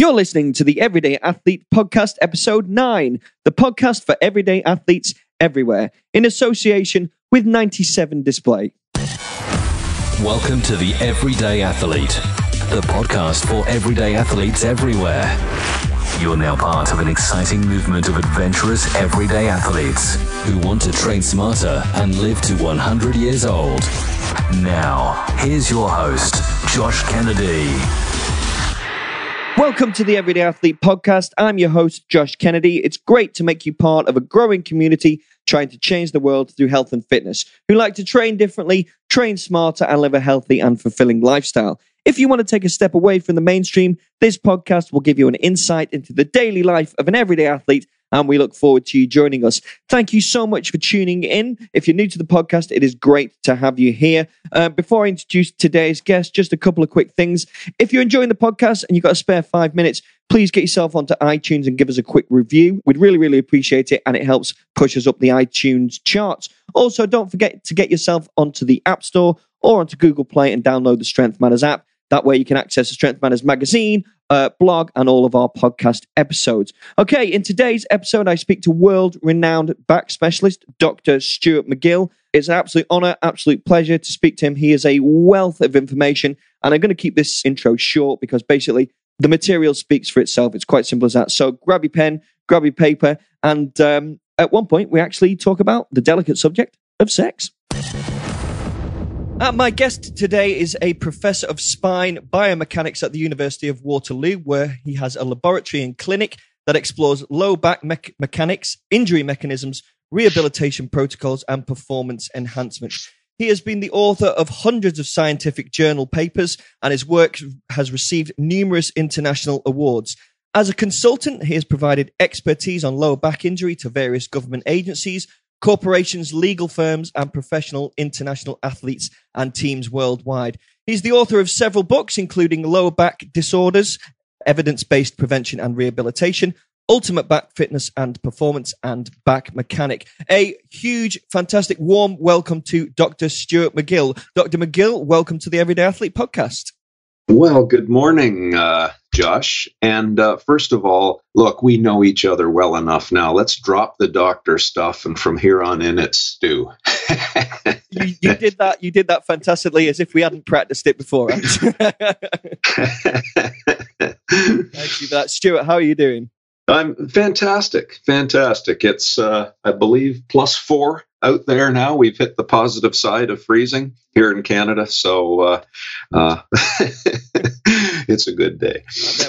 You're listening to the Everyday Athlete Podcast, Episode 9, the podcast for everyday athletes everywhere, in association with 97 Display. Welcome to the Everyday Athlete, the podcast for everyday athletes everywhere. You're now part of an exciting movement of adventurous everyday athletes who want to train smarter and live to 100 years old. Now, here's your host, Josh Kennedy. Welcome to the Everyday Athlete Podcast. I'm your host, Josh Kennedy. It's great to make you part of a growing community trying to change the world through health and fitness, who like to train differently, train smarter, and live a healthy and fulfilling lifestyle. If you want to take a step away from the mainstream, this podcast will give you an insight into the daily life of an everyday athlete and we look forward to you joining us. Thank you so much for tuning in. If you're new to the podcast, it is great to have you here. Uh, before I introduce today's guest, just a couple of quick things. If you're enjoying the podcast and you've got a spare five minutes, please get yourself onto iTunes and give us a quick review. We'd really, really appreciate it, and it helps push us up the iTunes charts. Also, don't forget to get yourself onto the App Store or onto Google Play and download the Strength Matters app. That way, you can access the Strength Matters magazine, uh, blog, and all of our podcast episodes. Okay, in today's episode, I speak to world renowned back specialist, Dr. Stuart McGill. It's an absolute honor, absolute pleasure to speak to him. He is a wealth of information, and I'm going to keep this intro short because basically the material speaks for itself. It's quite simple as that. So grab your pen, grab your paper, and um, at one point, we actually talk about the delicate subject of sex. Uh, my guest today is a professor of spine biomechanics at the University of Waterloo, where he has a laboratory and clinic that explores low back me- mechanics, injury mechanisms, rehabilitation protocols, and performance enhancement. He has been the author of hundreds of scientific journal papers, and his work has received numerous international awards. As a consultant, he has provided expertise on lower back injury to various government agencies, corporations, legal firms, and professional international athletes and teams worldwide. He's the author of several books, including Lower Back Disorders, Evidence Based Prevention and Rehabilitation, Ultimate Back Fitness and Performance, and Back Mechanic. A huge, fantastic, warm welcome to Dr. Stuart McGill. Dr. McGill, welcome to the Everyday Athlete podcast. Well, good morning, uh, Josh. And uh, first of all, look, we know each other well enough now. Let's drop the doctor stuff, and from here on in, it's Stu. you, you, did that. You did that fantastically, as if we hadn't practiced it before. Thank you for that, Stuart. How are you doing? I'm fantastic, fantastic. It's uh, I believe plus four out there now. We've hit the positive side of freezing here in Canada, so uh, uh, it's a good day.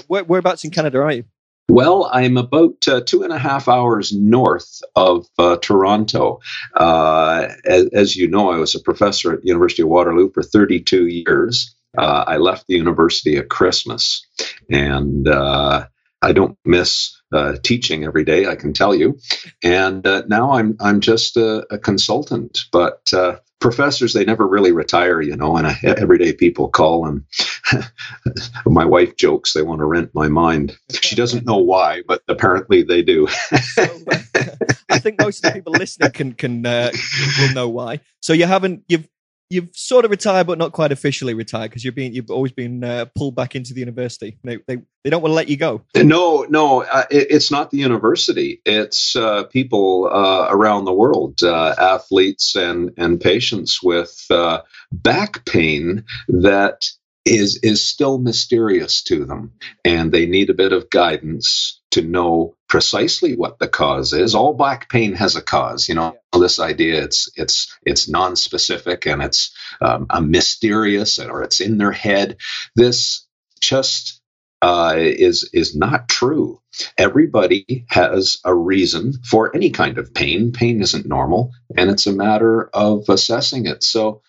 Where, whereabouts in Canada are you? Well, I'm about uh, two and a half hours north of uh, Toronto. Uh, as, as, you know, I was a professor at the University of Waterloo for 32 years. Uh, I left the university at Christmas, and uh, I don't miss uh, teaching every day, I can tell you. And uh, now I'm I'm just a, a consultant, but uh, professors they never really retire, you know. And I, everyday people call, and my wife jokes they want to rent my mind. She doesn't know why, but apparently they do. so, I think most of the people listening can can uh, will know why. So you haven't you've you've sort of retired, but not quite officially retired because you've always been uh, pulled back into the university. They, they they don't want to let you go. No, no, uh, it, it's not the university. It's uh, people uh, around the world, uh, athletes and and patients with uh, back pain that is is still mysterious to them, and they need a bit of guidance to know precisely what the cause is. All back pain has a cause. You know, this idea it's it's it's non-specific and it's um, a mysterious or it's in their head. This just uh, is is not true. Everybody has a reason for any kind of pain. Pain isn't normal, and it's a matter of assessing it. So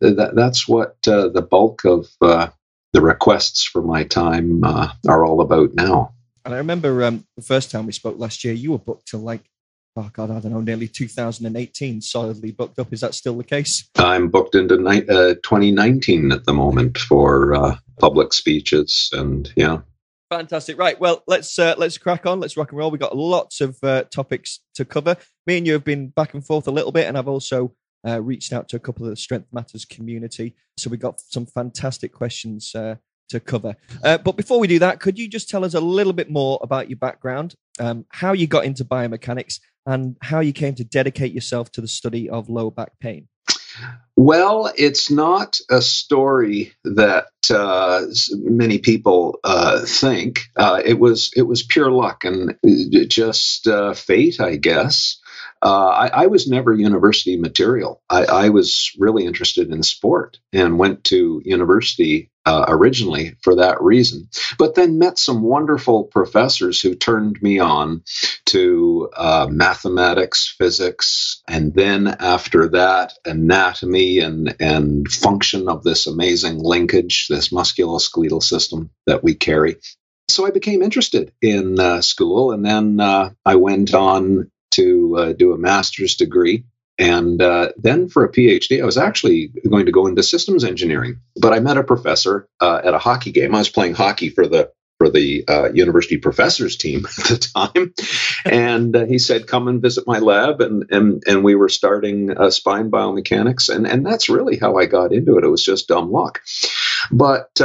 that, that's what uh, the bulk of uh, the requests for my time uh, are all about now. And I remember um, the first time we spoke last year, you were booked till like, oh God, I don't know, nearly 2018, solidly booked up. Is that still the case? I'm booked into ni- uh, 2019 at the moment for uh, public speeches and yeah. Fantastic. Right. Well, let's uh, let's crack on. Let's rock and roll. We've got lots of uh, topics to cover. Me and you have been back and forth a little bit, and I've also uh, reached out to a couple of the Strength Matters community. So we got some fantastic questions uh, to cover. Uh, but before we do that, could you just tell us a little bit more about your background, um, how you got into biomechanics, and how you came to dedicate yourself to the study of low back pain? Well, it's not a story that uh, many people uh, think. Uh, it was it was pure luck and just uh, fate, I guess. Uh, I, I, was never university material. I, I, was really interested in sport and went to university uh, originally for that reason, but then met some wonderful professors who turned me on to uh, mathematics, physics, and then after that, anatomy and, and function of this amazing linkage, this musculoskeletal system that we carry so I became interested in uh, school, and then uh, I went on to uh, do a master's degree. And uh, then for a PhD, I was actually going to go into systems engineering. But I met a professor uh, at a hockey game. I was playing hockey for the for the uh, university professors team at the time, and uh, he said, "Come and visit my lab." And and and we were starting uh, spine biomechanics, and and that's really how I got into it. It was just dumb luck. But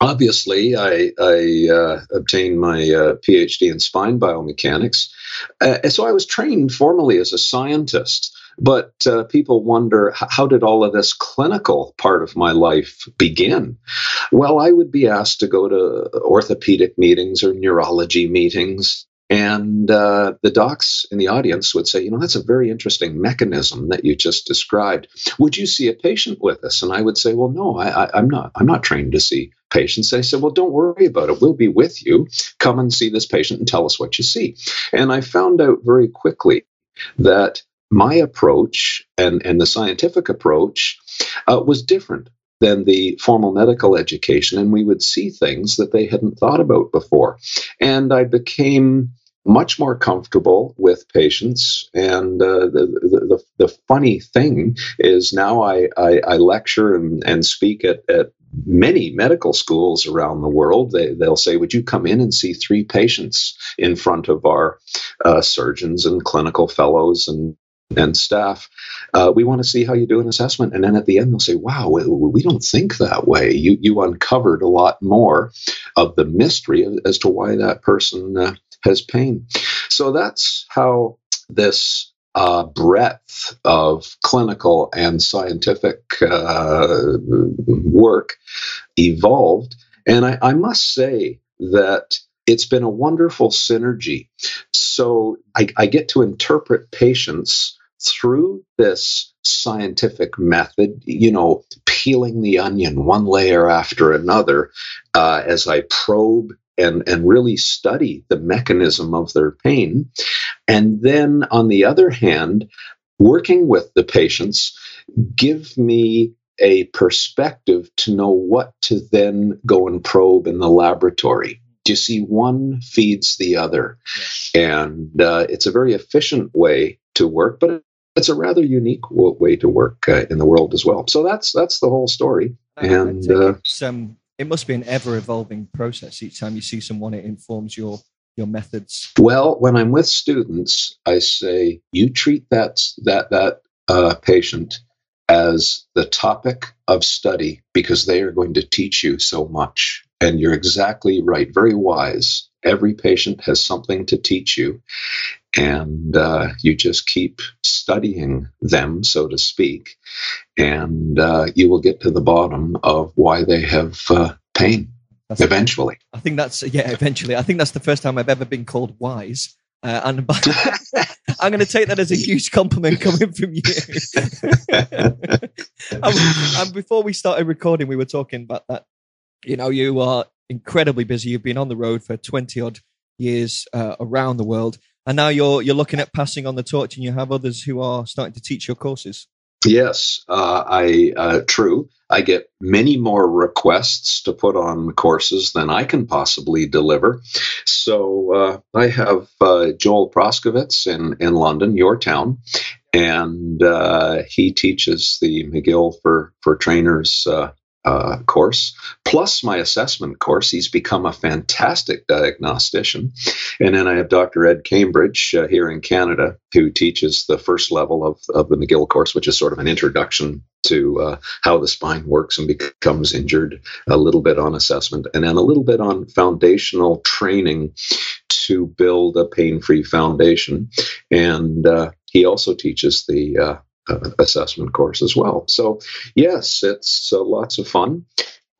obviously, I, I uh, obtained my uh, PhD in spine biomechanics. Uh, so I was trained formally as a scientist. But uh, people wonder how did all of this clinical part of my life begin? Well, I would be asked to go to orthopedic meetings or neurology meetings. And uh, the docs in the audience would say, you know, that's a very interesting mechanism that you just described. Would you see a patient with us? And I would say, well, no, I, am not. I'm not trained to see patients. They said, well, don't worry about it. We'll be with you. Come and see this patient and tell us what you see. And I found out very quickly that my approach and, and the scientific approach uh, was different than the formal medical education, and we would see things that they hadn't thought about before. And I became much more comfortable with patients. And uh, the, the, the, funny thing is now I, I, I lecture and, and speak at, at many medical schools around the world. They, they'll say, Would you come in and see three patients in front of our uh, surgeons and clinical fellows and and staff. Uh, we want to see how you do an assessment. And then at the end, they'll say, wow, we, we, don't think that way. You, you uncovered a lot more of the mystery as to why that person uh, has pain. So that's how this uh, breadth of clinical and scientific uh, work evolved. And I, I must say that it's been a wonderful synergy. So I, I, get to interpret patients through this scientific method, you know, peeling the onion one layer after another uh, as I probe and, and really study the mechanism of their pain. And then on the other hand, working with the patients give me a perspective to know what to then go and probe in the laboratory. You see, one feeds the other. And uh, it's a very efficient way to work, but it's a rather unique way to work uh, in the world as well. So that's that's the whole story. and uh, um, it must be an ever evolving process. Each time you see someone, it informs your your methods. Well, when I'm with students, I say you treat that that that uh, patient as the topic of study because they are going to teach you so much. And you're exactly right, very wise. Every patient has something to teach you and uh, you just keep studying them, so to speak, and uh, you will get to the bottom of why they have uh, pain. That's eventually, I think that's yeah. Eventually, I think that's the first time I've ever been called wise, uh, and by, I'm going to take that as a huge compliment coming from you. and, and before we started recording, we were talking about that. You know, you are incredibly busy. You've been on the road for 20 odd years uh, around the world and now you're you're looking at passing on the torch, and you have others who are starting to teach your courses. Yes, uh, I uh, true. I get many more requests to put on courses than I can possibly deliver. So uh, I have uh, Joel Proskowitz in in London, your town, and uh, he teaches the McGill for for trainers uh, uh, course, plus my assessment course. He's become a fantastic diagnostician. And then I have Dr. Ed Cambridge uh, here in Canada, who teaches the first level of, of the McGill course, which is sort of an introduction to uh, how the spine works and becomes injured, a little bit on assessment, and then a little bit on foundational training to build a pain free foundation. And uh, he also teaches the uh, assessment course as well. So, yes, it's uh, lots of fun.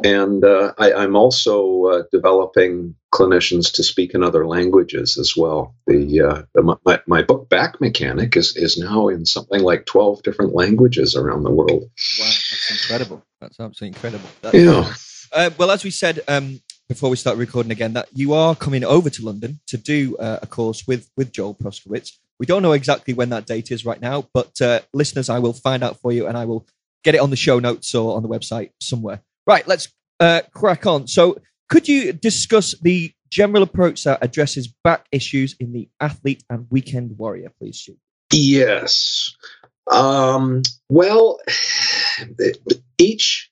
And uh, I, am also uh, developing clinicians to speak in other languages as well. The, uh, the my, my, book Back Mechanic is is now in something like twelve different languages around the world. Wow, that's incredible! That's absolutely incredible. That's yeah. Uh, well, as we said um, before we start recording again, that you are coming over to London to do uh, a course with with Joel Proskowitz. We don't know exactly when that date is right now, but uh, listeners, I will find out for you and I will get it on the show notes or on the website somewhere. Right, let's uh, crack on. So, could you discuss the general approach that addresses back issues in the athlete and weekend warrior, please? Yes. Um, well, each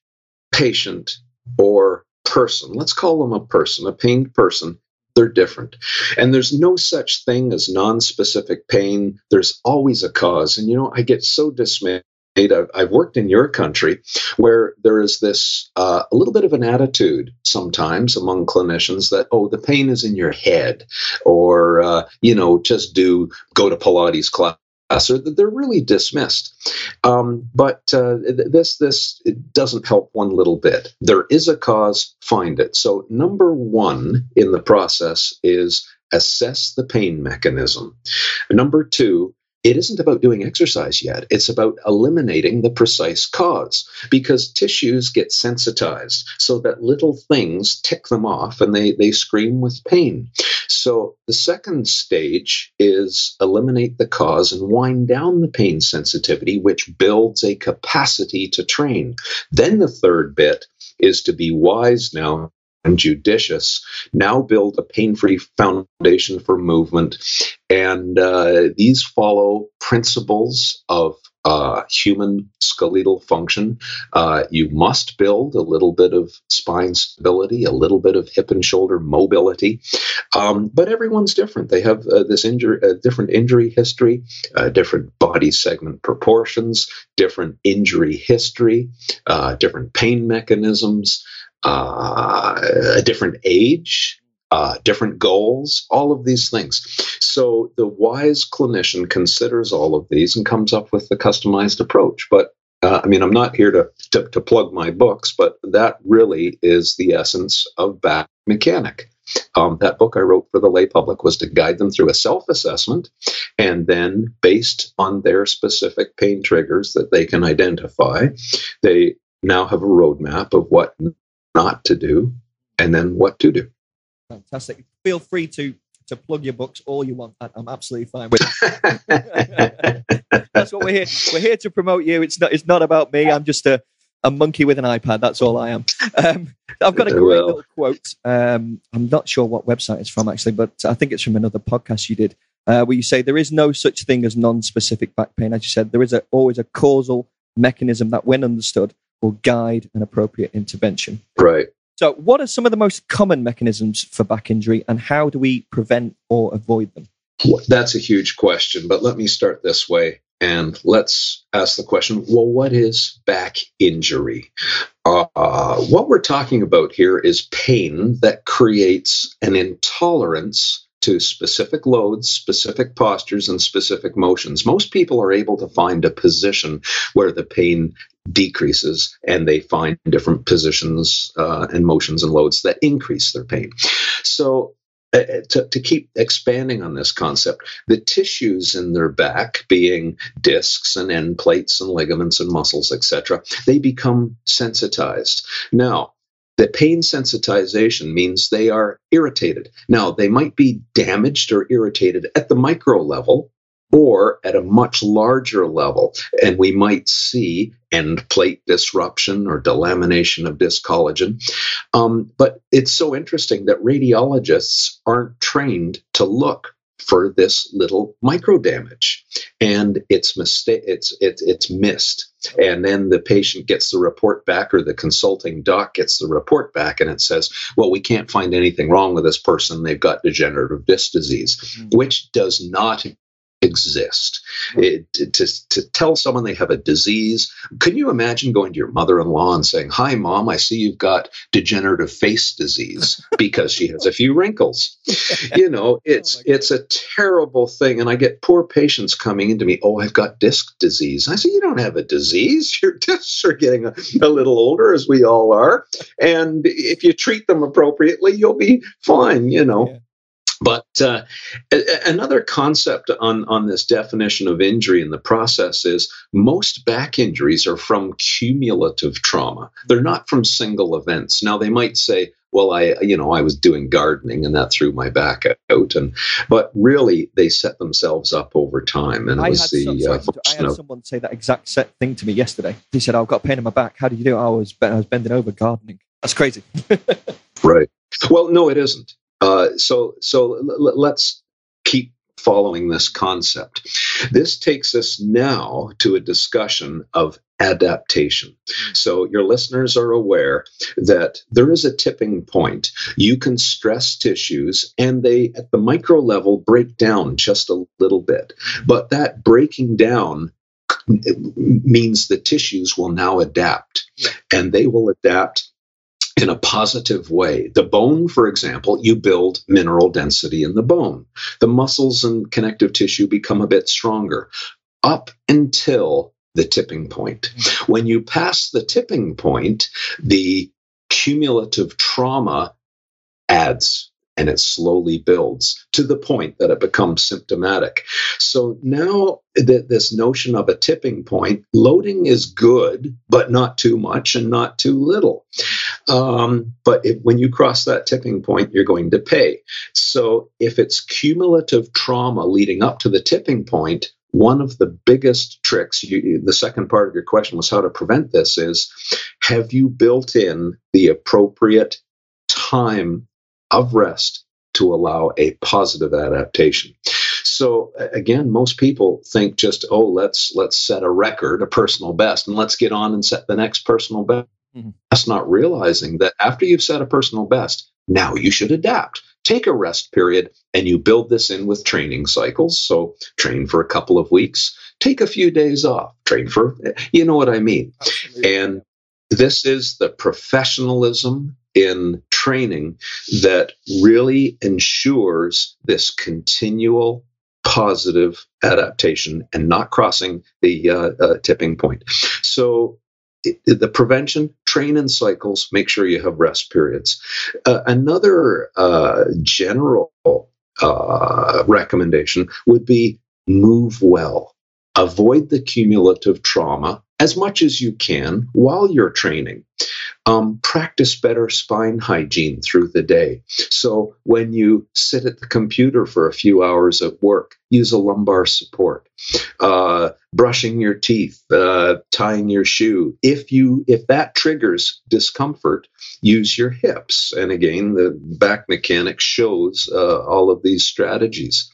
patient or person, let's call them a person, a pained person, they're different. And there's no such thing as non-specific pain. There's always a cause. And you know, I get so dismayed. I've worked in your country where there is this uh, a little bit of an attitude sometimes among clinicians that oh the pain is in your head or uh, you know just do go to Pilates class or they're really dismissed. Um, but uh, this this doesn't help one little bit. There is a cause, find it. So number one in the process is assess the pain mechanism. Number two, it isn't about doing exercise yet. It's about eliminating the precise cause because tissues get sensitized so that little things tick them off and they, they scream with pain. So the second stage is eliminate the cause and wind down the pain sensitivity, which builds a capacity to train. Then the third bit is to be wise now and judicious now build a pain-free foundation for movement and uh, these follow principles of uh, human skeletal function. Uh, you must build a little bit of spine stability, a little bit of hip and shoulder mobility. Um, but everyone's different. They have uh, this injury, uh, different injury history, uh, different body segment proportions, different injury history, uh, different pain mechanisms a different age, uh, different goals, all of these things. So the wise clinician considers all of these and comes up with the customized approach. But uh, I mean, I'm not here to, to, to plug my books, but that really is the essence of back mechanic. Um, that book I wrote for the lay public was to guide them through a self assessment, and then based on their specific pain triggers that they can identify, they now have a roadmap of what not to do, and then what to do. Fantastic. Feel free to to plug your books all you want. I'm absolutely fine with it. That's what we're here. We're here to promote you. It's not. It's not about me. I'm just a a monkey with an iPad. That's all I am. Um, I've got a great well. little quote. Um, I'm not sure what website it's from actually, but I think it's from another podcast you did, uh, where you say there is no such thing as non-specific back pain. As you said, there is a, always a causal mechanism that, when understood, will guide an appropriate intervention. Right. So, what are some of the most common mechanisms for back injury, and how do we prevent or avoid them? That's a huge question, but let me start this way and let's ask the question well, what is back injury? Uh, what we're talking about here is pain that creates an intolerance to specific loads, specific postures, and specific motions. Most people are able to find a position where the pain decreases and they find different positions uh, and motions and loads that increase their pain. So, uh, to, to, keep expanding on this concept, the tissues in their back, being discs and end plates and ligaments and muscles, etc., they become sensitized. Now, the pain sensitization means they are irritated. Now, they might be damaged or irritated at the micro level or at a much larger level. And we might see end plate disruption or delamination of disc collagen. Um, but it's so interesting that radiologists aren't trained to look for this little micro damage and it's mistake it's it's it's missed and then the patient gets the report back or the consulting doc gets the report back and it says well we can't find anything wrong with this person they've got degenerative disc disease mm-hmm. which does not exist. Hmm. It, to, to tell someone they have a disease, can you imagine going to your mother in law and saying, Hi, mom, I see you've got degenerative face disease because she has a few wrinkles? you know, oh it's, oh it's a terrible thing. And I get poor patients coming into me, Oh, I've got disc disease. I say, You don't have a disease. Your discs are getting a, a little older, as we all are. And if you treat them appropriately, you'll be fine, you know. Yeah. But uh, another concept on, on this definition of injury in the process is most back injuries are from cumulative trauma. They're not from single events. Now they might say, well, I you know I was doing gardening and that threw my back out, and but really they set themselves up over time. And it I was the some, uh, I had someone say that exact set thing to me yesterday. He said, "I've got pain in my back. How did you do it? I was I was bending over gardening. That's crazy." right. Well, no, it isn't. Uh, so so l- let's keep following this concept. This takes us now to a discussion of adaptation. So, your listeners are aware that there is a tipping point. You can stress tissues and they, at the micro level, break down just a little bit. But that breaking down means the tissues will now adapt and they will adapt in a positive way. The bone, for example, you build mineral density in the bone. The muscles and connective tissue become a bit stronger up until the tipping point. When you pass the tipping point, the cumulative trauma adds and it slowly builds to the point that it becomes symptomatic. So now that this notion of a tipping point, loading is good, but not too much and not too little. Um, but if, when you cross that tipping point, you're going to pay. So if it's cumulative trauma leading up to the tipping point, one of the biggest tricks, you, the second part of your question was how to prevent this, is have you built in the appropriate time of rest to allow a positive adaptation. So again, most people think just, oh, let's let's set a record, a personal best, and let's get on and set the next personal best. Mm-hmm. That's not realizing that after you've set a personal best, now you should adapt. Take a rest period and you build this in with training cycles. So train for a couple of weeks, take a few days off, train for, you know what I mean. Absolutely. And this is the professionalism in training that really ensures this continual positive adaptation and not crossing the uh, uh, tipping point. So, the prevention, train in cycles, make sure you have rest periods. Uh, another uh, general uh, recommendation would be move well. Avoid the cumulative trauma as much as you can while you're training. Um, practice better spine hygiene through the day. So when you sit at the computer for a few hours at work, use a lumbar support. Uh, brushing your teeth, uh, tying your shoe. If you if that triggers discomfort, use your hips. And again, the back mechanics shows uh, all of these strategies.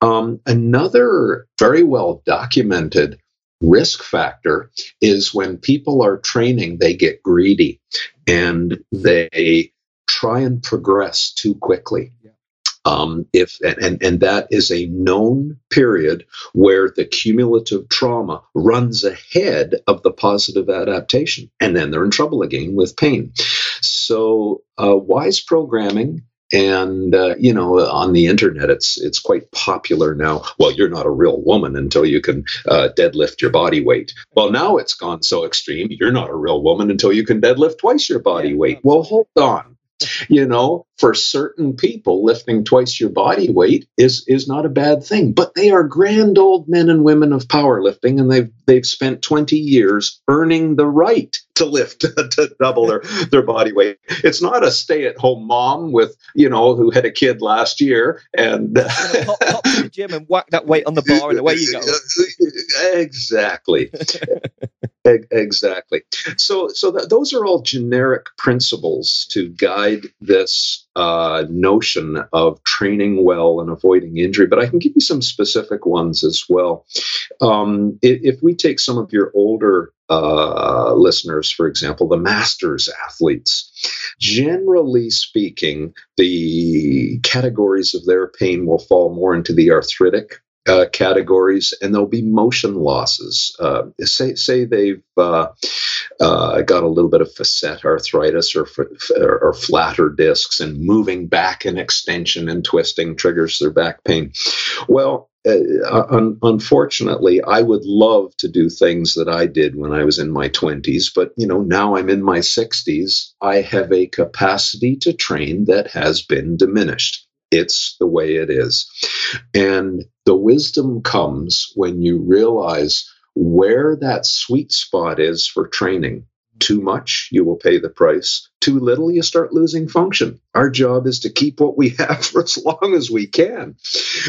Um, another very well documented risk factor is when people are training, they get greedy and they try and progress too quickly. Um, if and and that is a known period where the cumulative trauma runs ahead of the positive adaptation, and then they're in trouble again with pain. So, uh, wise programming and uh, you know on the internet it's it's quite popular now. Well you're not a real woman until you can uh, deadlift your body weight. Well now it's gone so extreme you're not a real woman until you can deadlift twice your body weight. Well hold on you know for certain people lifting twice your body weight is is not a bad thing but they are grand old men and women of powerlifting and they've they've spent 20 years earning the right to lift to double their their body weight. It's not a stay at home mom with you know who had a kid last year and pop, pop to the gym and whack that weight on the bar and away you go. Exactly exactly so so that, those are all generic principles to guide this uh, notion of training well and avoiding injury, but I can give you some specific ones as well. Um, if, if, we take some of your older uh, listeners, for example, the masters athletes, generally speaking, the categories of their pain will fall more into the arthritic uh, categories, and there'll be motion losses. Uh, say say they've uh, uh got a little bit of facet arthritis or, or flatter discs, and moving back and extension and twisting triggers their back pain. Well. Uh, un- unfortunately, I would love to do things that I did when I was in my 20s, but you know, now I'm in my 60s. I have a capacity to train that has been diminished. It's the way it is. And the wisdom comes when you realize where that sweet spot is for training. Too much, you will pay the price. Too little, you start losing function. Our job is to keep what we have for as long as we can.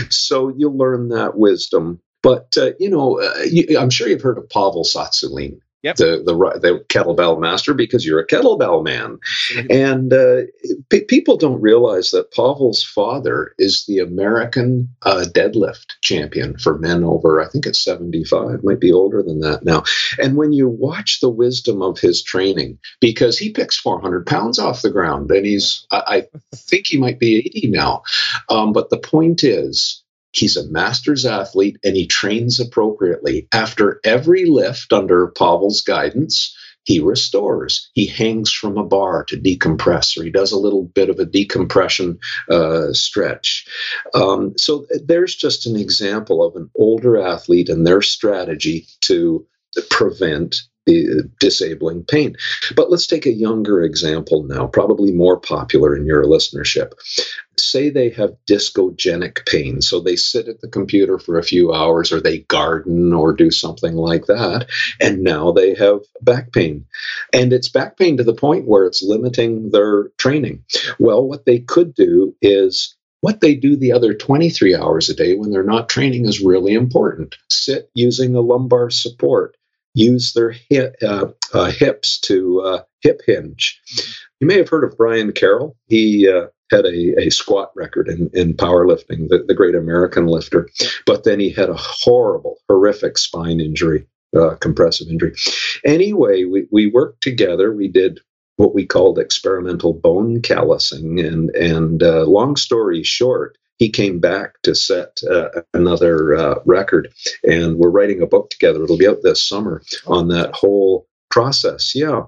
So you learn that wisdom. But, uh, you know, uh, you, I'm sure you've heard of Pavel Tsatsouline yep. the, the the kettlebell master because you're a kettlebell man, and uh, p- people don't realize that Pavel's father is the American uh, deadlift champion for men over I think it's 75, might be older than that now. And when you watch the wisdom of his training, because he picks 400 pounds off the ground, and he's I, I think he might be 80 now, um, but the point is He's a master's athlete and he trains appropriately. After every lift under Pavel's guidance, he restores. He hangs from a bar to decompress, or he does a little bit of a decompression uh, stretch. Um, so there's just an example of an older athlete and their strategy to prevent the uh, disabling pain. But let's take a younger example now, probably more popular in your listenership. Say they have discogenic pain, so they sit at the computer for a few hours or they garden or do something like that, and now they have back pain. And it's back pain to the point where it's limiting their training. Well, what they could do is what they do the other 23 hours a day when they're not training is really important. Sit using a lumbar support use their hip, uh, uh, hips to uh, hip hinge. You may have heard of Brian Carroll. He uh, had a, a squat record in, in powerlifting, the, the great American lifter, but then he had a horrible, horrific spine injury, uh, compressive injury. Anyway, we, we worked together. We did what we called experimental bone callousing. And, and uh, long story short, he came back to set uh, another uh, record, and we're writing a book together. It'll be out this summer oh, on that whole process. Yeah,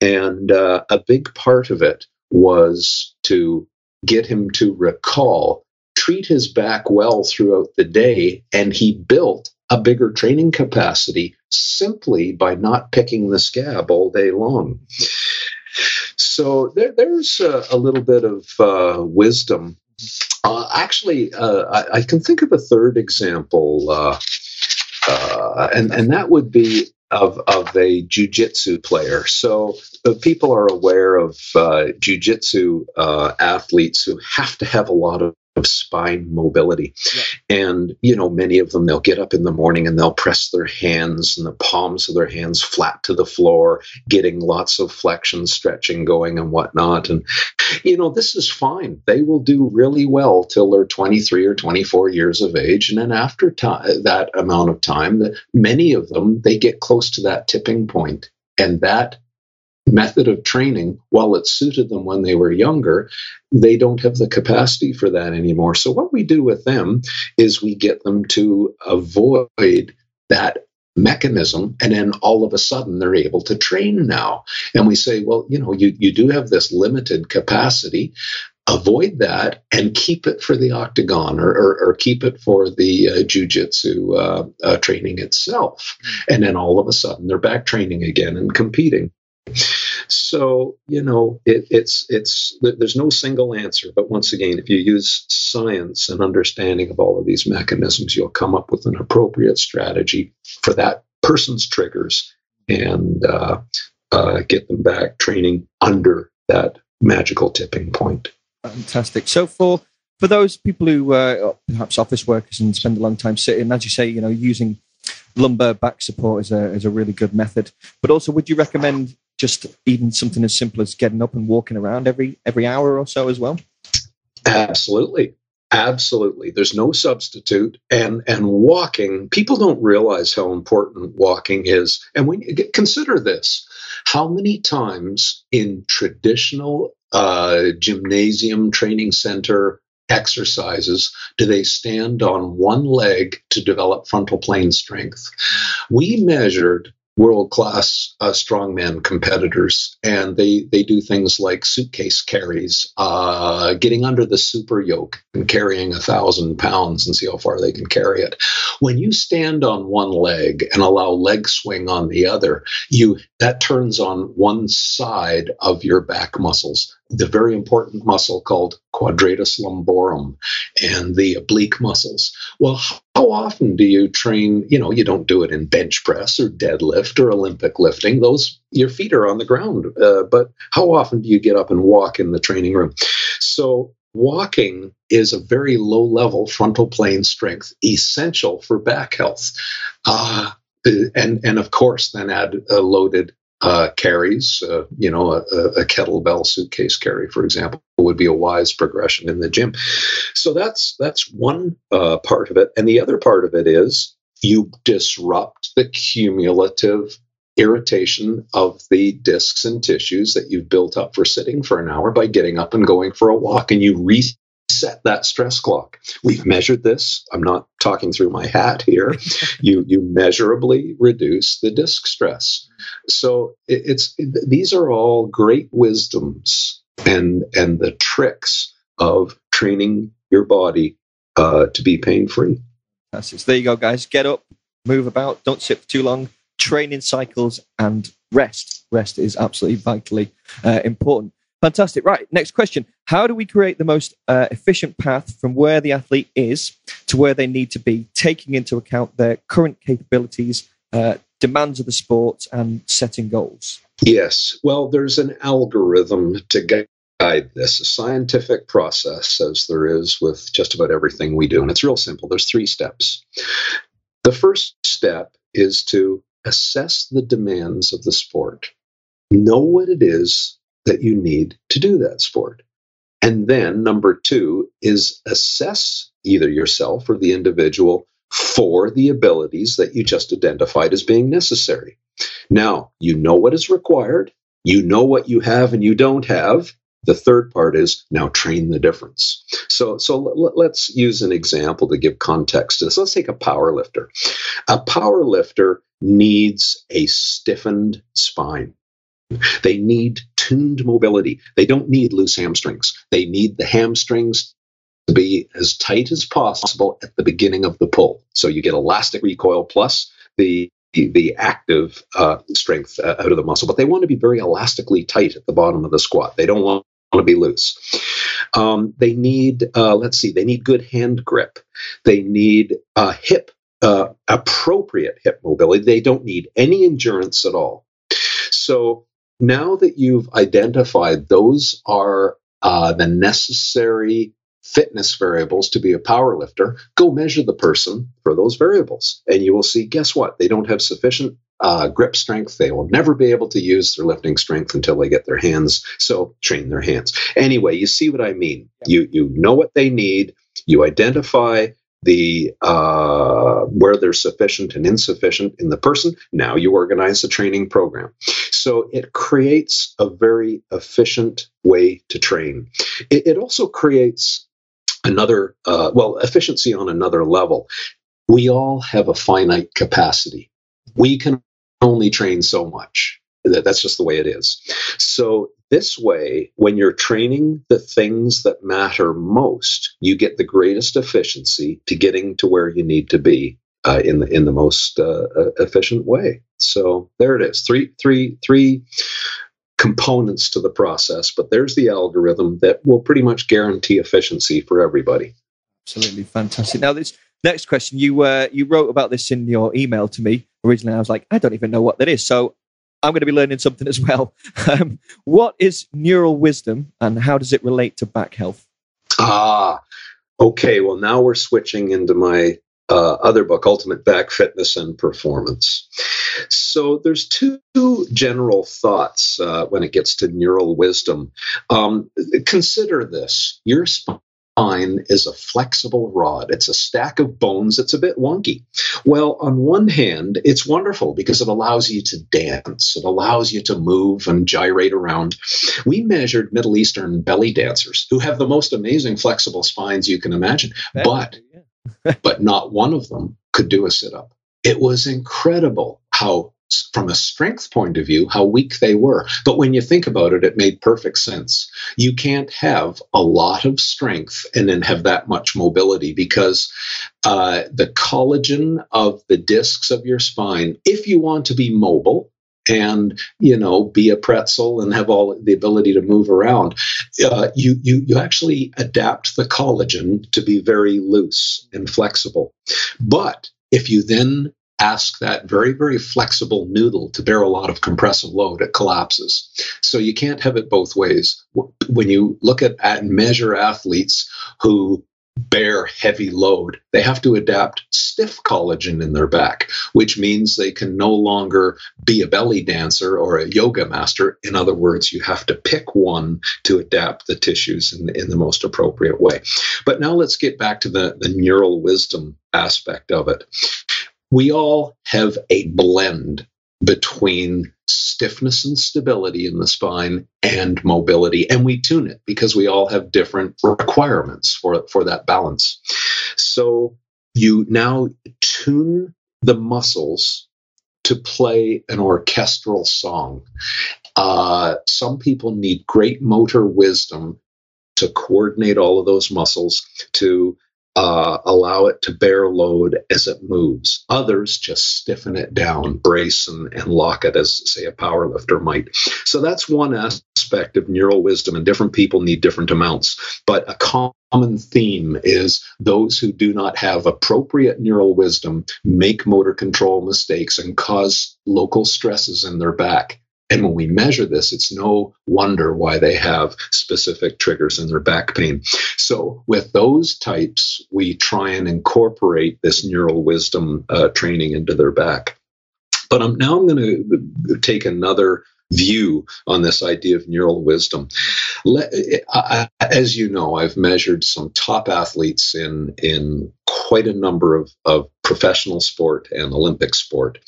and uh, a big part of it was to get him to recall, treat his back well throughout the day, and he built a bigger training capacity simply by not picking the scab all day long. So there, there's a, a, little bit of uh, wisdom uh, actually, uh, I, I, can think of a third example, uh, uh and and that would be of of a jujitsu player. So people are aware of uh, jujitsu uh, athletes who have to have a lot of of spine mobility. Yeah. And, you know, many of them, they'll get up in the morning and they'll press their hands and the palms of their hands flat to the floor, getting lots of flexion, stretching going and whatnot. And, you know, this is fine. They will do really well till they're 23 or 24 years of age. And then after that amount of time, many of them, they get close to that tipping point. And that method of training, while it suited them when they were younger, they don't have the capacity for that anymore. So, what we do with them is we get them to avoid that mechanism and then all of a sudden they're able to train now. And we say well you know you, you do have this limited capacity. Avoid that and keep it for the octagon or, or, or keep it for the uh, jujitsu uh, uh, training itself. And then all of a sudden they're back training again and competing so you know, it, it's it's there's no single answer. But once again, if you use science and understanding of all of these mechanisms, you'll come up with an appropriate strategy for that person's triggers and uh, uh, get them back training under that magical tipping point. Fantastic. So for for those people who uh, perhaps office workers and spend a long time sitting, as you say, you know, using lumbar back support is a is a really good method. But also, would you recommend just even something as simple as getting up and walking around every every hour or so as well? Absolutely. Absolutely. There's no substitute. And and walking, people don't realize how important walking is. And when you consider this, how many times in traditional uh, gymnasium training center exercises do they stand on one leg to develop frontal plane strength? We measured world class uh, strongman competitors, and they they do things like suitcase carries, uh, getting under the super yoke and carrying a thousand pounds and see how far they can carry it. When you stand on one leg and allow leg swing on the other, you that turns on one side of your back muscles the very important muscle called quadratus lumborum and the oblique muscles. Well, how often do you train? You know, you don't do it in bench press or deadlift or Olympic lifting. Those your feet are on the ground. Uh, but how often do you get up and walk in the training room? So walking is a very low level frontal plane strength, essential for back health. Uh, and and of course, then add a loaded uh, carries. Uh, you know, a, a, kettlebell suitcase carry, for example, would be a wise progression in the gym. So that's that's one uh, part of it, and the other part of it is you disrupt the cumulative irritation of the discs and tissues that you've built up for sitting for an hour by getting up and going for a walk, and you re set that stress clock. We've measured this. I'm not talking through my hat here. you you measurably reduce the disk stress. So it, it's it, these are all great wisdoms and and the tricks of training your body uh, to be pain free. So there you go, guys. Get up, move about, don't sit for too long. Training cycles and rest. Rest is absolutely vitally uh, important. Fantastic. Right. Next question. How do we create the most uh, efficient path from where the athlete is to where they need to be, taking into account their current capabilities, uh, demands of the sport, and setting goals? Yes. Well, there's an algorithm to guide this, a scientific process, as there is with just about everything we do. And it's real simple. There's three steps. The first step is to assess the demands of the sport, know what it is that you need to do that sport. And then number two is assess either yourself or the individual for the abilities that you just identified as being necessary. Now, you know what is required, you know what you have and you don't have. The third part is now train the difference. So, so let's use an example to give context to this. Let's take a power lifter. A power lifter needs a stiffened spine. They need tuned mobility. They don't need loose hamstrings. They need the hamstrings to be as tight as possible at the beginning of the pull. So you get elastic recoil plus the the, active uh, strength uh, out of the muscle, but they want to be very elastically tight at the bottom of the squat. They don't want to be loose. Um, they need, uh, let's see, they need good hand grip. They need uh, hip, uh, appropriate hip mobility. They don't need any endurance at all. So now that you've identified those are uh, the necessary fitness variables to be a power lifter, go measure the person for those variables. And you will see, guess what? They don't have sufficient uh, grip strength. They will never be able to use their lifting strength until they get their hands. So train their hands. Anyway, you see what I mean. You, you know what they need. You identify the uh, where they're sufficient and insufficient in the person. Now you organize a training program. So it creates a very efficient way to train. It, it also creates another, uh, well, efficiency on another level. We all have a finite capacity. We can only train so much. That's just the way it is. So this way, when you're training the things that matter most, you get the greatest efficiency to getting to where you need to be uh, in the in the most uh, uh efficient way. So there it is. Three three three components to the process, but there's the algorithm that will pretty much guarantee efficiency for everybody. Absolutely fantastic. Now this next question, you uh, you wrote about this in your email to me originally. I was like, I don't even know what that is. So I'm going to be learning something as well. Um, what is neural wisdom and how does it relate to back health? Ah, okay. Well, now we're switching into my uh, other book, Ultimate Back Fitness and Performance. So there's two general thoughts uh, when it gets to neural wisdom. Um, consider this: your spine spine is a flexible rod. It's a stack of bones. It's a bit wonky. Well, on one hand, it's wonderful because it allows you to dance. It allows you to move and gyrate around. We measured Middle Eastern belly dancers who have the most amazing flexible spines you can imagine, but but not one of them could do a sit up. It was incredible how from a strength point of view how weak they were. But when you think about it, it made perfect sense. You can't have a lot of strength and then have that much mobility because uh, the collagen of the discs of your spine, if you want to be mobile, and you know be a pretzel and have all the ability to move around uh, you you you actually adapt the collagen to be very loose and flexible but if you then ask that very, very flexible noodle to bear a lot of compressive load, it collapses. So you can't have it both ways. When you look at and measure athletes who bear heavy load, they have to adapt stiff collagen in their back, which means they can no longer be a belly dancer or a yoga master. In other words, you have to pick one to adapt the tissues in, in the most appropriate way. But now let's get back to the, the neural wisdom aspect of it we all have a blend between stiffness and stability in the spine and mobility and we tune it because we all have different requirements for for that balance. So you now tune the muscles to play an orchestral song. Uh, some people need great motor wisdom to coordinate all of those muscles to uh, allow it to bear load as it moves. Others just stiffen it down, brace and, and lock it as, say, a power lifter might. So that's one aspect of neural wisdom, and different people need different amounts. But a common theme is those who do not have appropriate neural wisdom make motor control mistakes and cause local stresses in their back. And when we measure this, it's no wonder why they have specific triggers in their back pain. So, with those types, we try and incorporate this neural wisdom uh, training into their back. But I'm, now I'm going to take another view on this idea of neural wisdom. Let, I, as you know, I've measured some top athletes in in quite a number of, of professional sport and Olympic sport.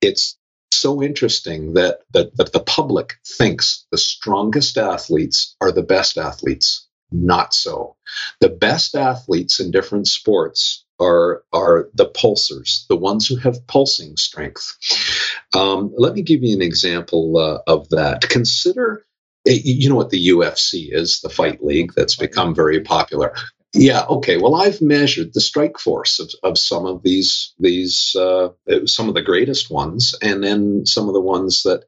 It's so interesting that, that, that the public thinks the strongest athletes are the best athletes. Not so. The best athletes in different sports are are the pulsers, the ones who have pulsing strength. Um, let me give you an example uh, of that. Consider, eh, you know what the UFC is, the fight league that's become very popular. Yeah. Okay. Well, I've measured the strike force of, of some of these these uh, some of the greatest ones, and then some of the ones that.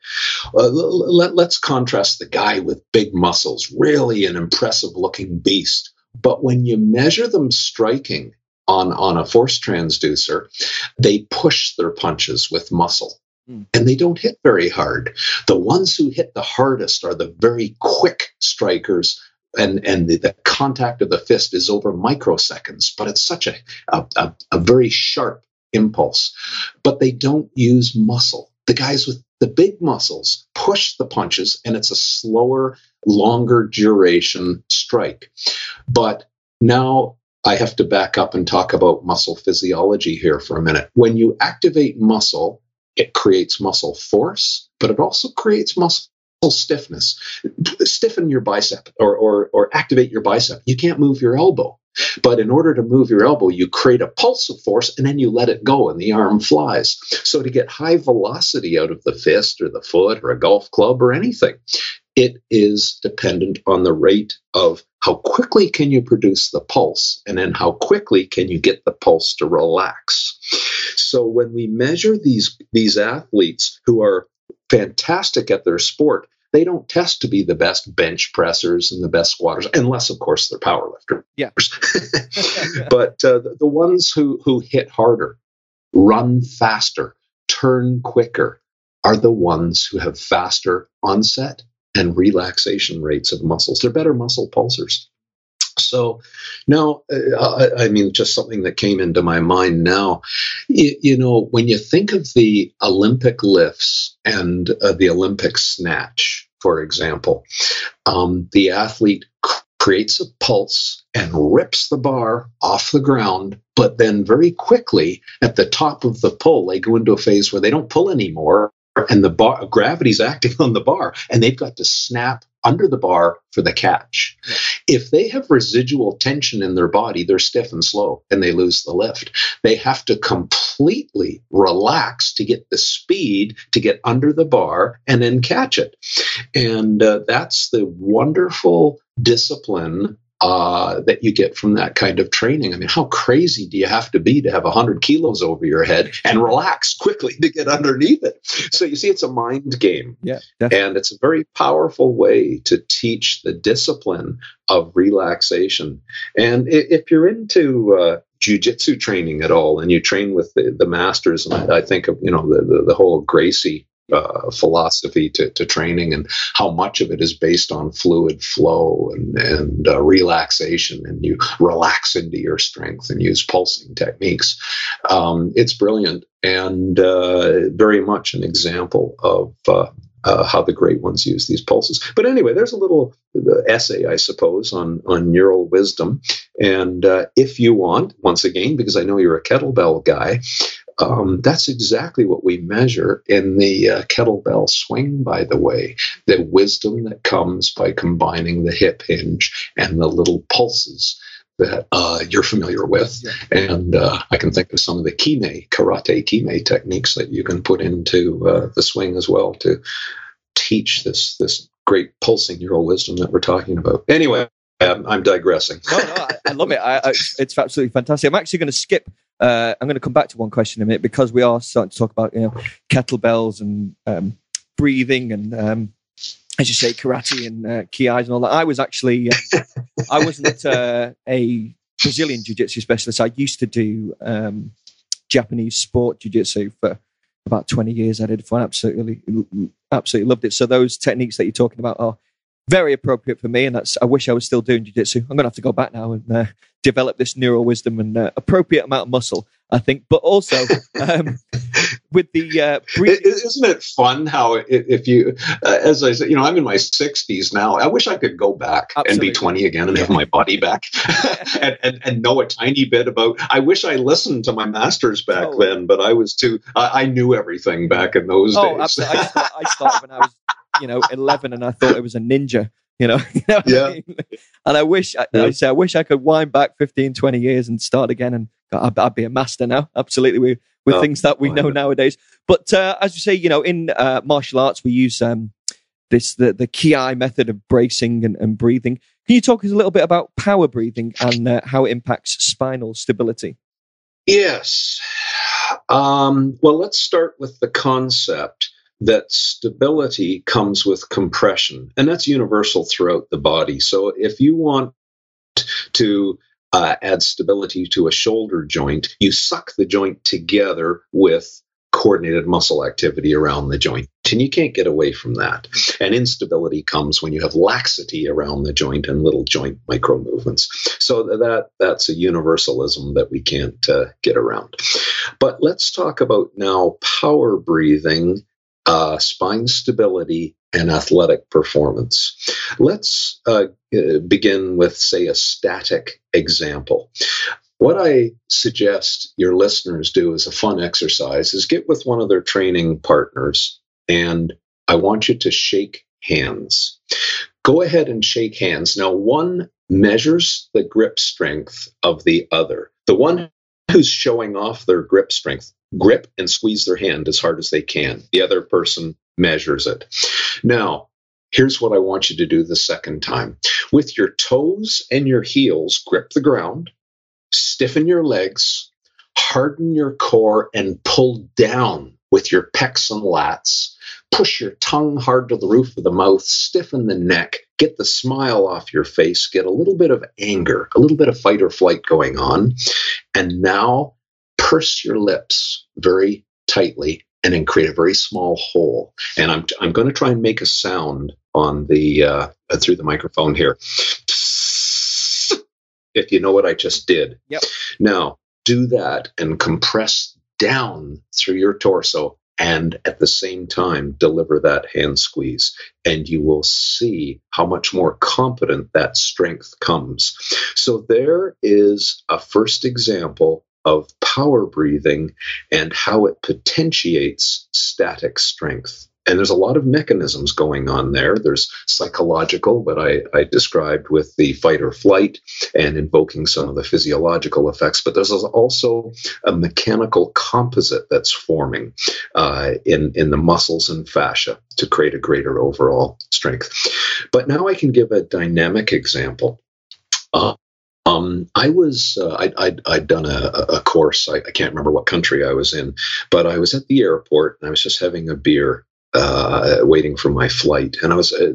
Uh, let, let's contrast the guy with big muscles, really an impressive looking beast. But when you measure them striking on on a force transducer, they push their punches with muscle hmm. and they don't hit very hard. The ones who hit the hardest are the very quick strikers and and the, the, contact of the fist is over microseconds, but it's such a, a, a, a very sharp impulse. But they don't use muscle. The guys with the big muscles push the punches, and it's a slower, longer duration strike. But now I have to back up and talk about muscle physiology here for a minute. When you activate muscle, it creates muscle force, but it also creates muscle stiffness. Stiffen your bicep or, or, or activate your bicep. You can't move your elbow. But in order to move your elbow, you create a pulse of force and then you let it go and the arm flies. So to get high velocity out of the fist or the foot or a golf club or anything, it is dependent on the rate of how quickly can you produce the pulse and then how quickly can you get the pulse to relax. So when we measure these these athletes who are fantastic at their sport, they don't test to be the best bench pressers and the best squatters, unless, of course, they're power lifters. Yeah. but uh, the, the ones who, who hit harder, run faster, turn quicker, are the ones who have faster onset and relaxation rates of muscles. They're better muscle pulsers. So now, uh, I, I, mean, just something that came into my mind now. You, you know, when you think of the Olympic lifts and uh, the Olympic snatch, for example, um, the athlete creates a pulse and rips the bar off the ground, but then very quickly at the top of the pull, they go into a phase where they don't pull anymore and the bar gravity's acting on the bar and they've got to snap under the bar for the catch. Yeah. If they have residual tension in their body, they're stiff and slow and they lose the lift. They have to completely relax to get the speed to get under the bar and then catch it. And uh, that's the wonderful discipline uh, that you get from that kind of training. I mean, how crazy do you have to be to have 100 kilos over your head and relax quickly to get underneath it? So you see, it's a mind game. Yeah. Definitely. And it's a very powerful way to teach the discipline of relaxation. And if you're into, uh, jujitsu training at all, and you train with the, the masters, and I, I think of you know the, the, the whole Gracie uh, philosophy to, to, training and how much of it is based on fluid flow and, and uh, relaxation and you relax into your strength and use pulsing techniques. Um, it's brilliant and uh, very much an example of uh, uh, how the great ones use these pulses. But anyway, there's a little uh, essay, I suppose, on on neural wisdom. And uh, if you want, once again, because I know you're a kettlebell guy, um, that's exactly what we measure in the uh, kettlebell swing, by the way. The wisdom that comes by combining the hip hinge and the little pulses that uh, you're familiar with. And uh, I can think of some of the kime, karate kime techniques that you can put into uh, the swing as well to teach this, this great pulsing neural wisdom that we're talking about. Anyway, um, I'm digressing. no, no, I, I love it. I, I, it's absolutely fantastic. I'm actually going to skip uh, I'm going to come back to one question in a minute because we are starting to talk about you know kettlebells and um, breathing and um, as you say karate and uh, kiais and all that. I was actually uh, I wasn't uh, a Brazilian jiu-jitsu specialist. I used to do um, Japanese sport jiu-jitsu for about 20 years. I did for absolutely absolutely loved it. So those techniques that you're talking about are very appropriate for me. And that's, I wish I was still doing jiu-jitsu. I'm going to have to go back now and uh, develop this neural wisdom and uh, appropriate amount of muscle, I think. But also um, with the uh, breathing- isn't it fun how if you, uh, as I said, you know, I'm in my 60s now. I wish I could go back Absolutely. and be 20 again and have my body back and, and, and know a tiny bit about. I wish I listened to my masters back oh. then, but I was too. I, I, knew everything back in those oh, days. Absolutely. I, started, I started when I was you know, 11 and I thought it was a ninja, you know? yeah. I mean? And I wish, I, yeah. I say, I wish I could wind back 15, 20 years and start again and I'd, I'd be a master now. Absolutely. With, with oh, things that we know nowadays. But uh, as you say, you know, in uh, martial arts, we use um, this, the, the Ki method of bracing and, and breathing. Can you talk us a little bit about power breathing and uh, how it impacts spinal stability? Yes. Um, well, let's start with the concept that stability comes with compression, and that's universal throughout the body. So if you want to uh, add stability to a shoulder joint, you suck the joint together with coordinated muscle activity around the joint. And you can't get away from that. And instability comes when you have laxity around the joint and little joint micro movements. So that that's a universalism that we can't uh, get around. But let's talk about now power breathing uh, spine stability, and athletic performance. Let's uh, begin with, say, a static example. What I suggest your listeners do as a fun exercise is get with one of their training partners and I want you to shake hands. Go ahead and shake hands. Now, one measures the grip strength of the other. The one who's showing off their grip strength grip and squeeze their hand as hard as they can. The other person measures it. Now, here's what I want you to do the second time. With your toes and your heels, grip the ground, stiffen your legs, harden your core, and pull down with your pecs and lats. Push your tongue hard to the roof of the mouth, stiffen the neck, get the smile off your face, get a little bit of anger, a little bit of fight or flight going on. And now purse your lips very tightly and then create a very small hole. And I'm, I'm going to try and make a sound on the uh, through the microphone here. if you know what I just did. Yep. Now, do that and compress down through your torso and at the same time deliver that hand squeeze. And you will see how much more competent that strength comes. So, there is a first example of power breathing and how it potentiates static strength and there's a lot of mechanisms going on there. There's psychological, but I, I, described with the fight or flight and invoking some of the physiological effects. But there's also a mechanical composite that's forming uh, in in the muscles and fascia to create a greater overall strength. But now I can give a dynamic example. Uh, um, I was uh, I, I'd, I'd, done a, a course. I, I, can't remember what country I was in, but I was at the airport and I was just having a beer uh, waiting for my flight, and I was uh,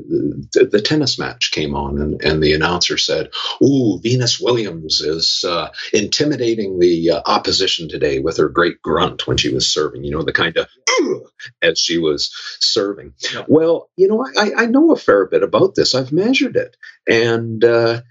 the, the, tennis match came on, and, and the announcer said, "Ooh, Venus Williams is uh, intimidating the uh, opposition today with her great grunt when she was serving. You know, the kind of as she was serving." Well, you know, I, I know a fair bit about this. I've measured it, and uh,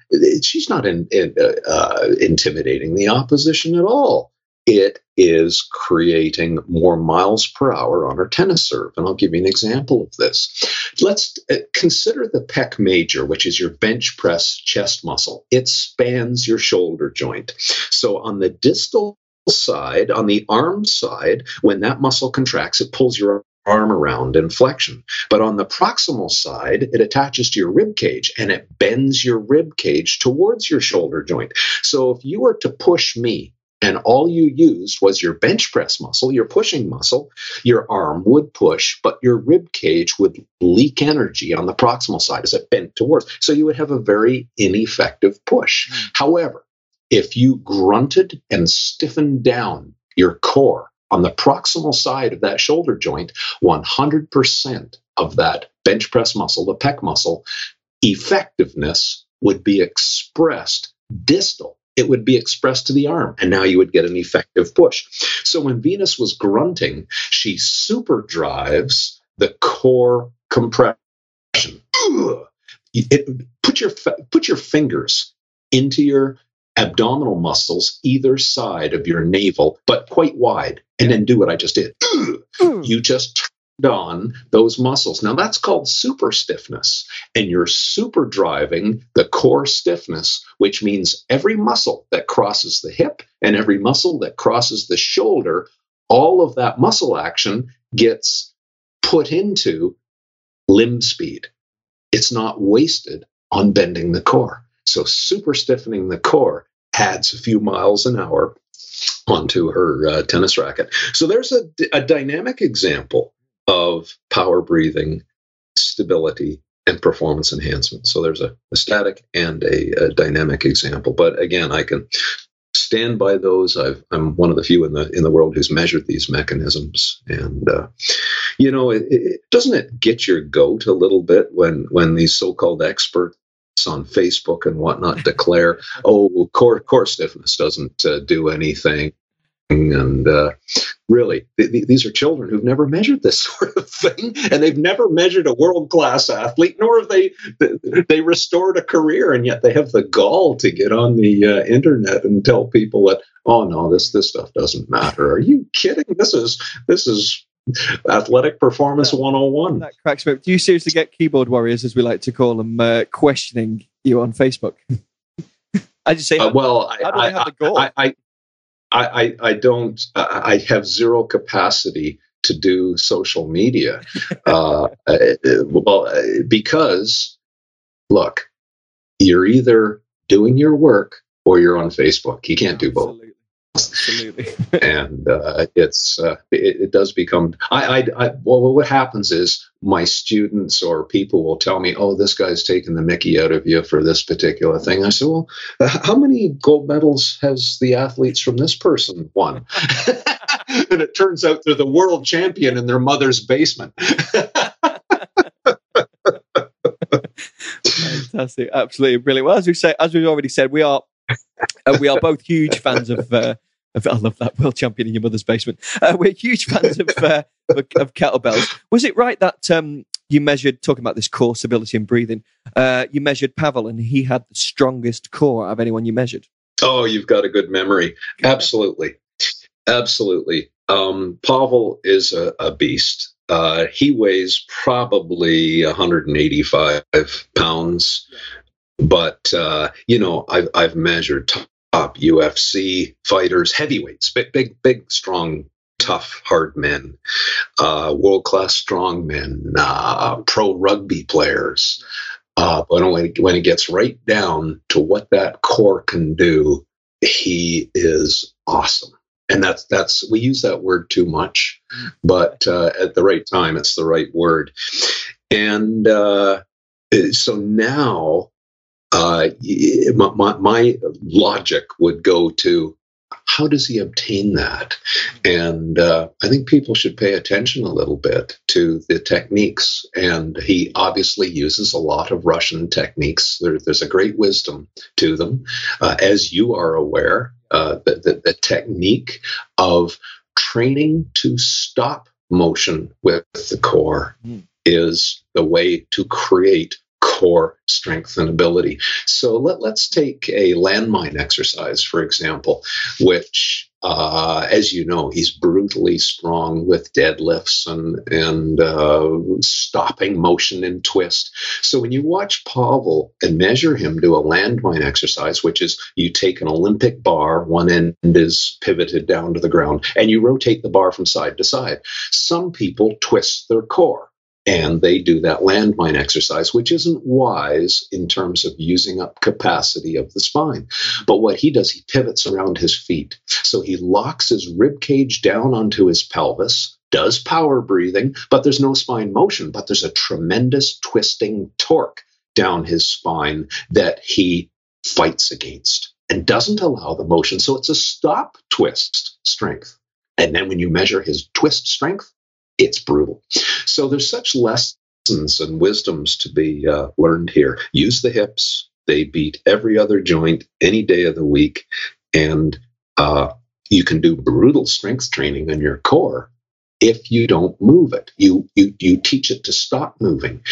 she's not in, in, uh, intimidating the opposition at all it is creating more miles per hour on our tennis serve. And I'll give you an example of this. Let's uh, consider the pec major, which is your bench press chest muscle. It spans your shoulder joint. So on the distal side, on the arm side, when that muscle contracts, it pulls your arm around in flexion. But on the proximal side, it attaches to your rib cage and it bends your rib cage towards your shoulder joint. So if you were to push me and all you used was your bench press muscle, your pushing muscle, your arm would push, but your rib cage would leak energy on the proximal side as it bent towards. So you would have a very ineffective push. Mm. However, if you grunted and stiffened down your core on the proximal side of that shoulder joint, 100% of that bench press muscle, the pec muscle, effectiveness would be expressed distal it would be expressed to the arm, and now you would get an effective push. So when Venus was grunting, she super drives the core compression. It, put your put your fingers into your abdominal muscles either side of your navel, but quite wide, and then do what I just did. Mm. You just on those muscles. Now that's called super stiffness. And you're super driving the core stiffness, which means every muscle that crosses the hip and every muscle that crosses the shoulder, all of that muscle action gets put into limb speed. It's not wasted on bending the core. So super stiffening the core adds a few miles an hour onto her uh, tennis racket. So there's a, a dynamic example of power breathing, stability, and performance enhancement. So there's a, a static and a, a, dynamic example. But again, I can stand by those. i am one of the few in the in the world who's measured these mechanisms, and uh, you know, it, it, doesn't it get your goat a little bit when when these so-called experts on Facebook and whatnot declare, "Oh, core core stiffness doesn't uh, do anything." And uh, really th- th- these are children who've never measured this sort of thing and they've never measured a world class athlete nor have they they restored a career and yet they have the gall to get on the uh, internet and tell people that oh no this this stuff doesn't matter. Are you kidding? This is this is athletic performance that, 101 that cracks me up. Do you seriously get keyboard warriors as we like to call them uh, questioning you on facebook? I just say, uh, well, I, have I, I, I, I, I, don't, I have zero capacity to do social media. uh, well, because look, you're either doing your work or you're on Facebook. You can't do both. Absolutely. and uh, it's uh, it, it, does become. I, I, I well, what happens is my students or people will tell me, "Oh, this guy's taking the Mickey out of you for this particular thing." I said, "Well, how many gold medals has the athletes from this person won?" and it turns out they're the world champion in their mother's basement. Fantastic, absolutely brilliant. Well, as we say, as we've already said, we are uh, we are both huge fans of, uh, of. I love that world champion in your mother's basement. Uh, we're huge fans of, uh, of, of kettlebells. Was it right that um, you measured talking about this core stability and breathing. Uh, you measured Pavel, and he had the strongest core of anyone you measured. Oh, you've got a good memory. Absolutely, absolutely. Um, Pavel is a, a beast. Uh, he weighs probably 185 pounds, but uh, you know I've I've measured top UFC fighters, heavyweights, big big big strong tough, hard men, uh, world class strong men, uh, pro rugby players. Uh, but when, when it gets right down to what that core can do, he is awesome. And that's that's we use that word too much, but uh, at the right time, it's the right word. And uh, so now, uh, my, my logic would go to how does he obtain that? And uh, I think people should pay attention a little bit to the techniques. And he obviously uses a lot of Russian techniques. There, there's a great wisdom to them. Uh, as you are aware, uh, the, the, the technique of training to stop motion with the core mm. is the way to create core strength and ability. So let, us take a landmine exercise, for example, which, uh, as you know, he's brutally strong with deadlifts and, and uh, stopping motion and twist. So when you watch Pavel and measure him do a landmine exercise, which is you take an Olympic bar, one end is pivoted down to the ground, and you rotate the bar from side to side. Some people twist their core and they do that landmine exercise, which isn't wise in terms of using up capacity of the spine. But what he does, he pivots around his feet. So he locks his rib cage down onto his pelvis, does power breathing, but there's no spine motion, but there's a tremendous twisting torque down his spine that he fights against and doesn't allow the motion. So it's a stop twist strength. And then when you measure his twist strength, it's brutal. So there's such lessons and wisdoms to be uh, learned here. Use the hips. They beat every other joint any day of the week. And uh, you can do brutal strength training on your core if you don't move it. You you you teach it to stop moving.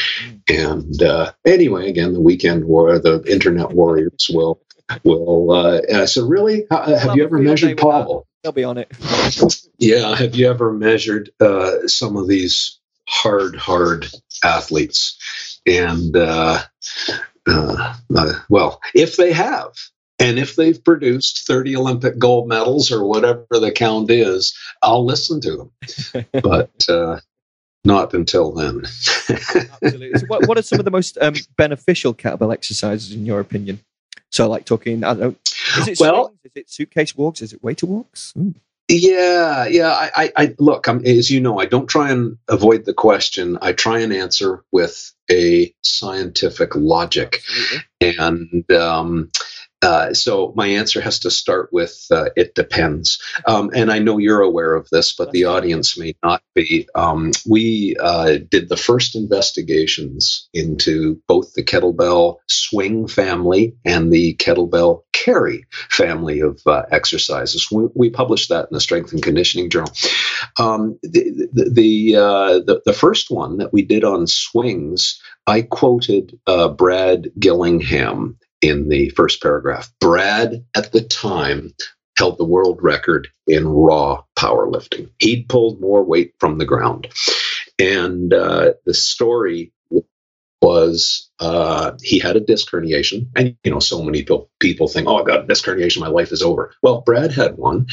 And uh, anyway, again, the weekend war, the internet warriors will will. Uh, so really, uh, have you ever measured Pavel? They'll be on it. yeah. Have you ever measured uh, some of these hard, hard athletes? And, uh, uh, uh, well, if they have, and if they've produced 30 Olympic gold medals or whatever the count is, I'll listen to them. but uh, not until then. Absolutely. So what, what are some of the most um, beneficial kettlebell exercises in your opinion? So, I like talking, I don't know, is it well, swings? Is it suitcase walks? Is it waiter walks? Ooh. Yeah, yeah. I, I, I look. I'm, as you know, I don't try and avoid the question. I try and answer with a scientific logic, Absolutely. and um, uh, so my answer has to start with uh, it depends. Um, and I know you're aware of this, but the audience may not be. Um, we uh, did the first investigations into both the kettlebell swing family and the kettlebell carry family of uh, exercises. We, we, published that in the Strength and Conditioning Journal. Um, the the the, uh, the, the first one that we did on swings, I quoted uh, Brad Gillingham in the first paragraph. Brad, at the time, held the world record in raw powerlifting. He'd pulled more weight from the ground. And uh, the story was uh, he had a disc herniation. And, you know, so many people, think, oh, I've got a disc herniation, my life is over. Well, Brad had one,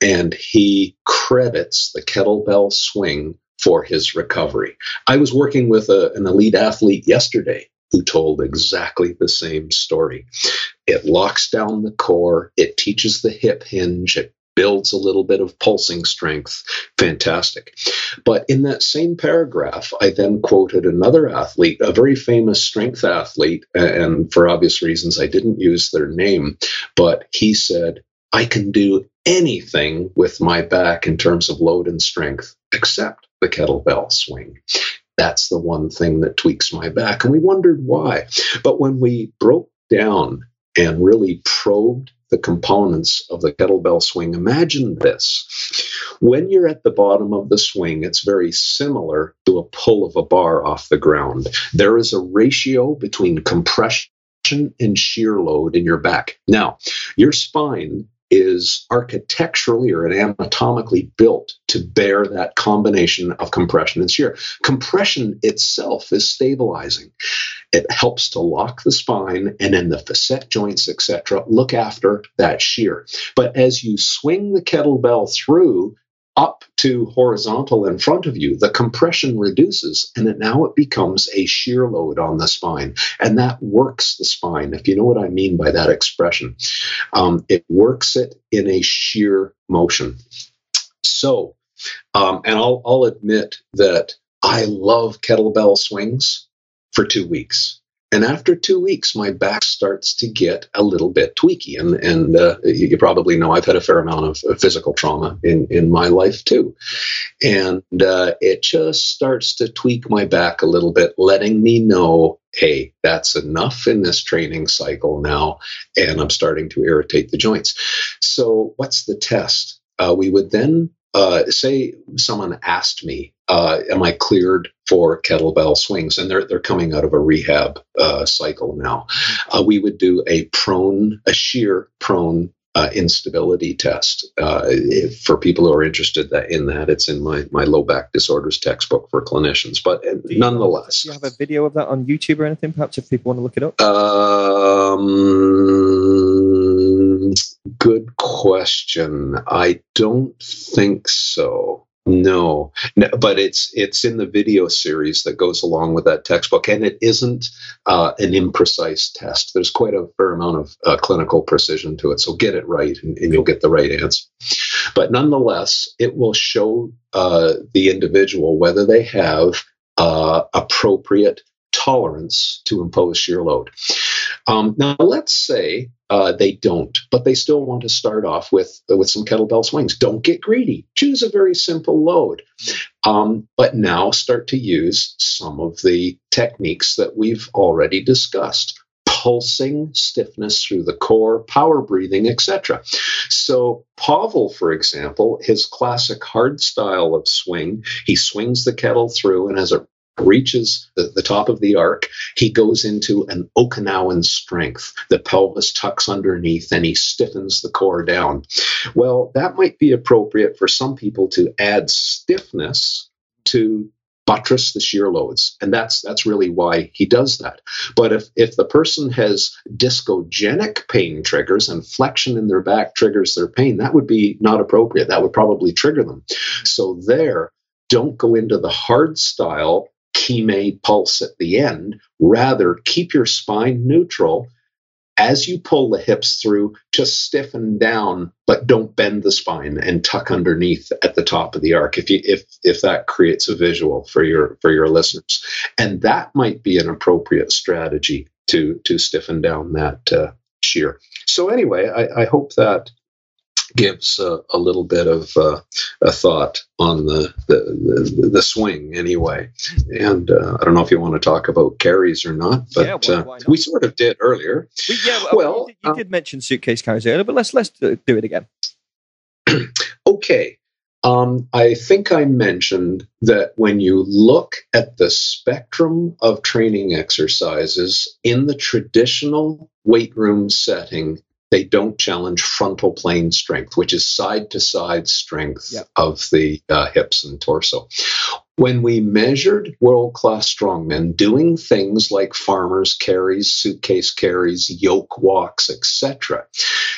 and he credits the kettlebell swing for his recovery. I was working with a, an elite athlete yesterday who told exactly the same story. It locks down the core, it teaches the hip hinge, it builds a little bit of pulsing strength. Fantastic. But in that same paragraph, I then quoted another athlete, a very famous strength athlete, and for obvious reasons, I didn't use their name, but he said, I can do anything with my back in terms of load and strength except the kettlebell swing that's the one thing that tweaks my back. And we wondered why. But when we broke down and really probed the components of the kettlebell swing, imagine this. When you're at the bottom of the swing, it's very similar to a pull of a bar off the ground. There is a ratio between compression and shear load in your back. Now, your spine is architecturally or anatomically built to bear that combination of compression and shear. Compression itself is stabilizing. It helps to lock the spine and then the facet joints, etc., look after that shear. But as you swing the kettlebell through, up to horizontal in front of you, the compression reduces and it, now it becomes a shear load on the spine. And that works the spine, if you know what I mean by that expression. Um, it works it in a shear motion. So, um, and I'll, I'll admit that I love kettlebell swings for two weeks. And after two weeks, my back starts to get a little bit tweaky. And, and uh, you probably know I've had a fair amount of, physical trauma in, in my life too. And uh, it just starts to tweak my back a little bit, letting me know hey, that's enough in this training cycle now. And I'm starting to irritate the joints. So, what's the test? Uh, we would then uh, say someone asked me, uh, "Am I cleared for kettlebell swings?" and they're they're coming out of a rehab uh, cycle now. Uh, we would do a prone, a shear prone uh, instability test uh, for people who are interested that, in that. It's in my my low back disorders textbook for clinicians. But you, nonetheless, do you have a video of that on YouTube or anything? Perhaps if people want to look it up. Um, good question. I don't think so. No. no, but it's it's in the video series that goes along with that textbook, and it isn't uh, an imprecise test. There's quite a fair amount of uh, clinical precision to it, so get it right, and, and, you'll get the right answer. But nonetheless, it will show uh, the individual whether they have uh, appropriate tolerance to impose shear load. Um, now, let's say uh, they don't, but they still want to start off with with some kettlebell swings. Don't get greedy. Choose a very simple load, um, but now start to use some of the techniques that we've already discussed. Pulsing stiffness through the core, power breathing, etc. So, Pavel, for example, his classic hard style of swing, he swings the kettle through, and as it reaches the, the, top of the arc, he goes into an Okinawan strength. The pelvis tucks underneath and he stiffens the core down. Well, that might be appropriate for some people to add stiffness to buttress the shear loads and that's that's really why he does that but if if the person has discogenic pain triggers and flexion in their back triggers their pain that would be not appropriate that would probably trigger them so there don't go into the hard style Kime pulse at the end. Rather, keep your spine neutral. As you pull the hips through, just stiffen down, but don't bend the spine and tuck underneath at the top of the arc. If you if if that creates a visual for your for your listeners, and that might be an appropriate strategy to to stiffen down that uh, shear. So anyway, I, I hope that gives uh, a little bit of uh, a thought on the, the, the, the swing anyway. And uh, I don't know if you want to talk about carries or not, but yeah, well, uh, not? we sort of did earlier. We, yeah, well, well you, did, you um, did mention suitcase carries earlier, but let's let's do it again. okay. Um, I think I mentioned that when you look at the spectrum of training exercises in the traditional weight room setting, they don't challenge frontal plane strength, which is side to side strength yep. of the uh, hips and torso. When we measured world class strongmen doing things like farmers carries, suitcase carries, yoke walks, etc.,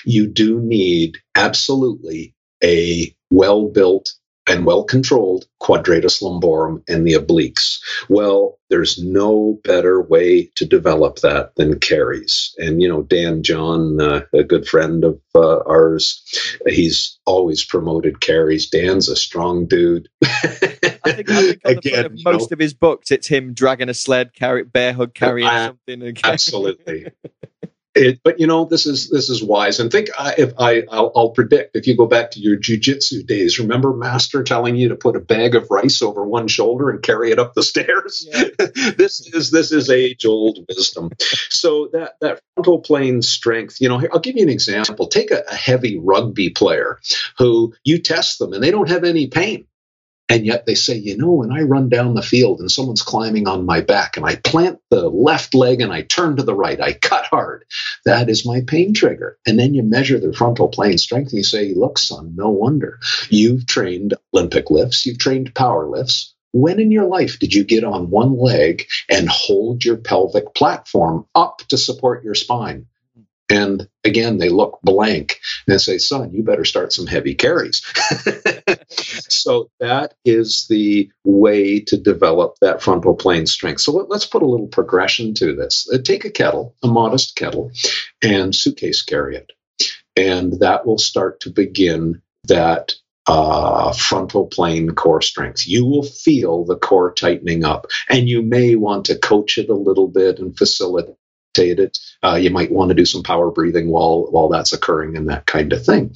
you do need absolutely a well built and well controlled quadratus lumborum and the obliques. Well, there's no better way to develop that than carries. And, you know, Dan John, uh, a good friend of uh, ours, he's always promoted carries. Dan's a strong dude. I think, I think Again, of most know, of his books, it's him dragging a sled, carry, bear hug carrying uh, something. Absolutely. It, but you know this is this is wise. And think uh, if I I'll, I'll, predict if you go back to your jujitsu days remember master telling you to put a bag of rice over one shoulder and carry it up the stairs? Yeah. this is this is age old wisdom. So that that frontal plane strength you know I'll give you an example. Take a, a heavy rugby player who you test them and they don't have any pain and yet they say, you know, when I run down the field and someone's climbing on my back and I plant the left leg and I turn to the right, I cut hard. That is my pain trigger. And then you measure their frontal plane strength and you say, look, son, no wonder. You've trained Olympic lifts, you've trained power lifts. When in your life did you get on one leg and hold your pelvic platform up to support your spine? And again, they look blank and say, son, you better start some heavy carries. so that is the way to develop that frontal plane strength. So let, us put a little progression to this. Uh, take a kettle, a modest kettle, and suitcase carry it. And that will start to begin that uh, frontal plane core strength. You will feel the core tightening up, and you may want to coach it a little bit and facilitate it. Uh, you might want to do some power breathing while while that's occurring and that kind of thing.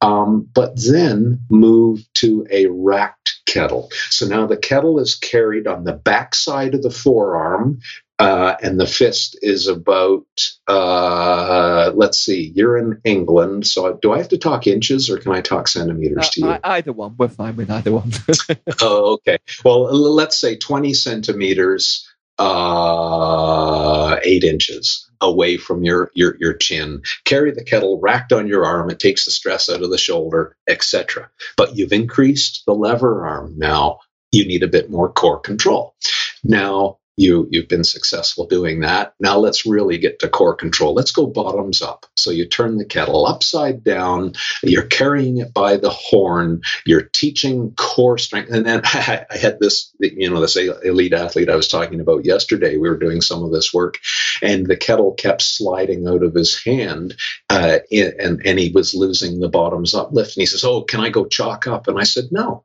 Um, but then move to a racked kettle. So now the kettle is carried on the back side of the forearm. Uh, and the fist is about, uh, let's see, you're in England. So do I have to talk inches or can I talk centimeters uh, to you? Either one. We're fine with either one. oh, okay. Well, let's say 20 centimeters uh, eight inches away from your, your your chin. Carry the kettle racked on your arm. It takes the stress out of the shoulder, etc. But you've increased the lever arm. Now you need a bit more core control. Now you you've been successful doing that. Now let's really get to core control. Let's go bottoms up. So you turn the kettle upside down. You're carrying it by the horn. You're teaching core strength. And then I had this, you know, this elite athlete I was talking about yesterday. We were doing some of this work, and the kettle kept sliding out of his hand, uh, and and he was losing the bottoms up lift. And he says, "Oh, can I go chalk up?" And I said, "No,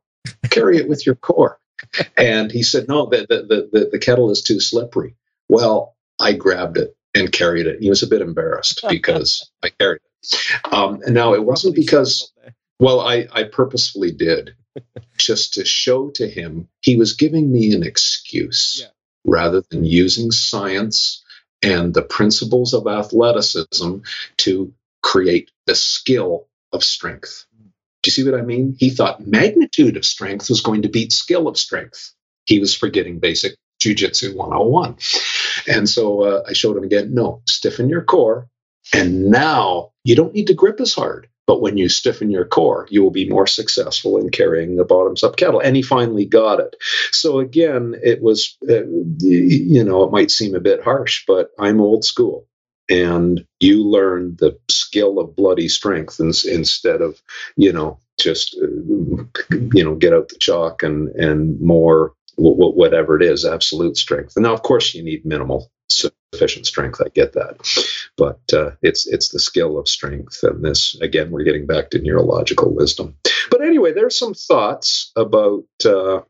carry it with your core." And he said, no, the, the, the, the kettle is too slippery. Well, I grabbed it and carried it. He was a bit embarrassed because I carried it. Um, and now it wasn't because, well, I, I purposefully did just to show to him he was giving me an excuse yeah. rather than using science and the principles of athleticism to create the skill of strength. Do you see what I mean? He thought magnitude of strength was going to beat skill of strength. He was forgetting basic jujitsu 101. And so uh, I showed him again no, stiffen your core. And now you don't need to grip as hard. But when you stiffen your core, you will be more successful in carrying the bottoms up kettle. And he finally got it. So again, it was, uh, you know, it might seem a bit harsh, but I'm old school and you learn the skill of bloody strength instead of you know just uh, you know get out the chalk and and more whatever it is absolute strength. And now of course you need minimal sufficient strength i get that but uh, it's it's the skill of strength and this again we're getting back to neurological wisdom. But anyway there's some thoughts about uh,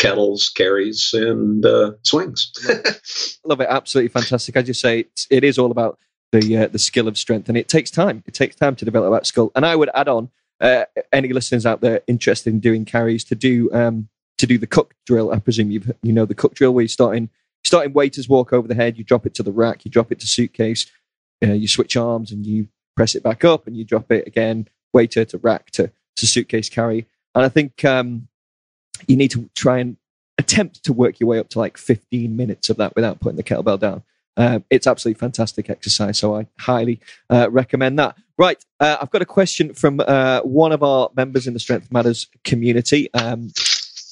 kettles, carries, and uh, swings. Love it. Absolutely fantastic. As you say, it is all about the uh, the skill of strength, and it takes time. It takes time to develop that skill. And I would add on uh, any listeners out there interested in doing carries to do um, to do the cook drill. I presume you you know the cook drill where you start in starting waiters walk over the head, you drop it to the rack, you drop it to suitcase, uh, you switch arms, and you press it back up, and you drop it again, waiter to rack to to suitcase carry. And I think um, you need to try and attempt to work your way up to like 15 minutes of that without putting the kettlebell down. Uh, it's absolutely fantastic exercise, so I highly uh, recommend that. Right, uh, I've got a question from uh, one of our members in the Strength Matters community, um,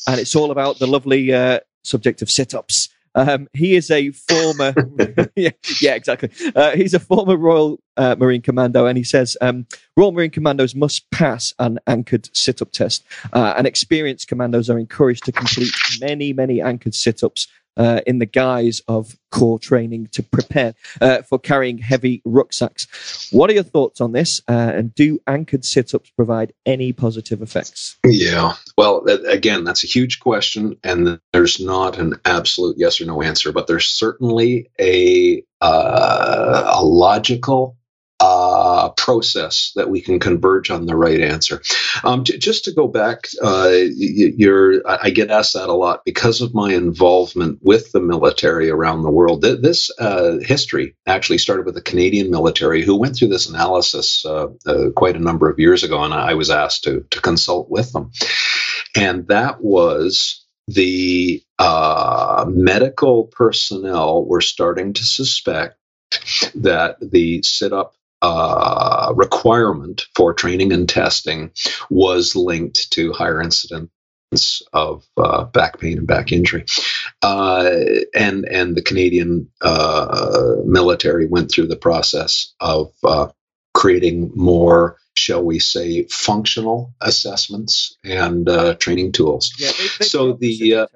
and it's all about the lovely uh, subject of sit ups. Um, he is a former, yeah, yeah, exactly. Uh, he's a former Royal uh, Marine Commando, and he says um, Royal Marine Commandos must pass an anchored sit-up test, uh, and experienced commandos are encouraged to complete many, many anchored sit-ups uh, in the guise of core training to prepare uh, for carrying heavy rucksacks. What are your thoughts on this? Uh, and do anchored sit ups provide any positive effects? Yeah. Well, again, that's a huge question, and there's not an absolute yes or no answer, but there's certainly a, uh, a logical process that we can converge on the right answer. Um, to, just to go back, uh, you're, I get asked that a lot because of my involvement with the military around the world. This uh, history actually started with the Canadian military, who went through this analysis uh, uh, quite a number of years ago, and I was asked to to consult with them, and that was the uh, medical personnel were starting to suspect that the sit up uh, requirement for training and testing was linked to higher incidence of uh, back pain and back injury, uh, and and the Canadian uh, military went through the process of uh, creating more, shall we say, functional assessments and uh, training tools. Yeah, they, they so the?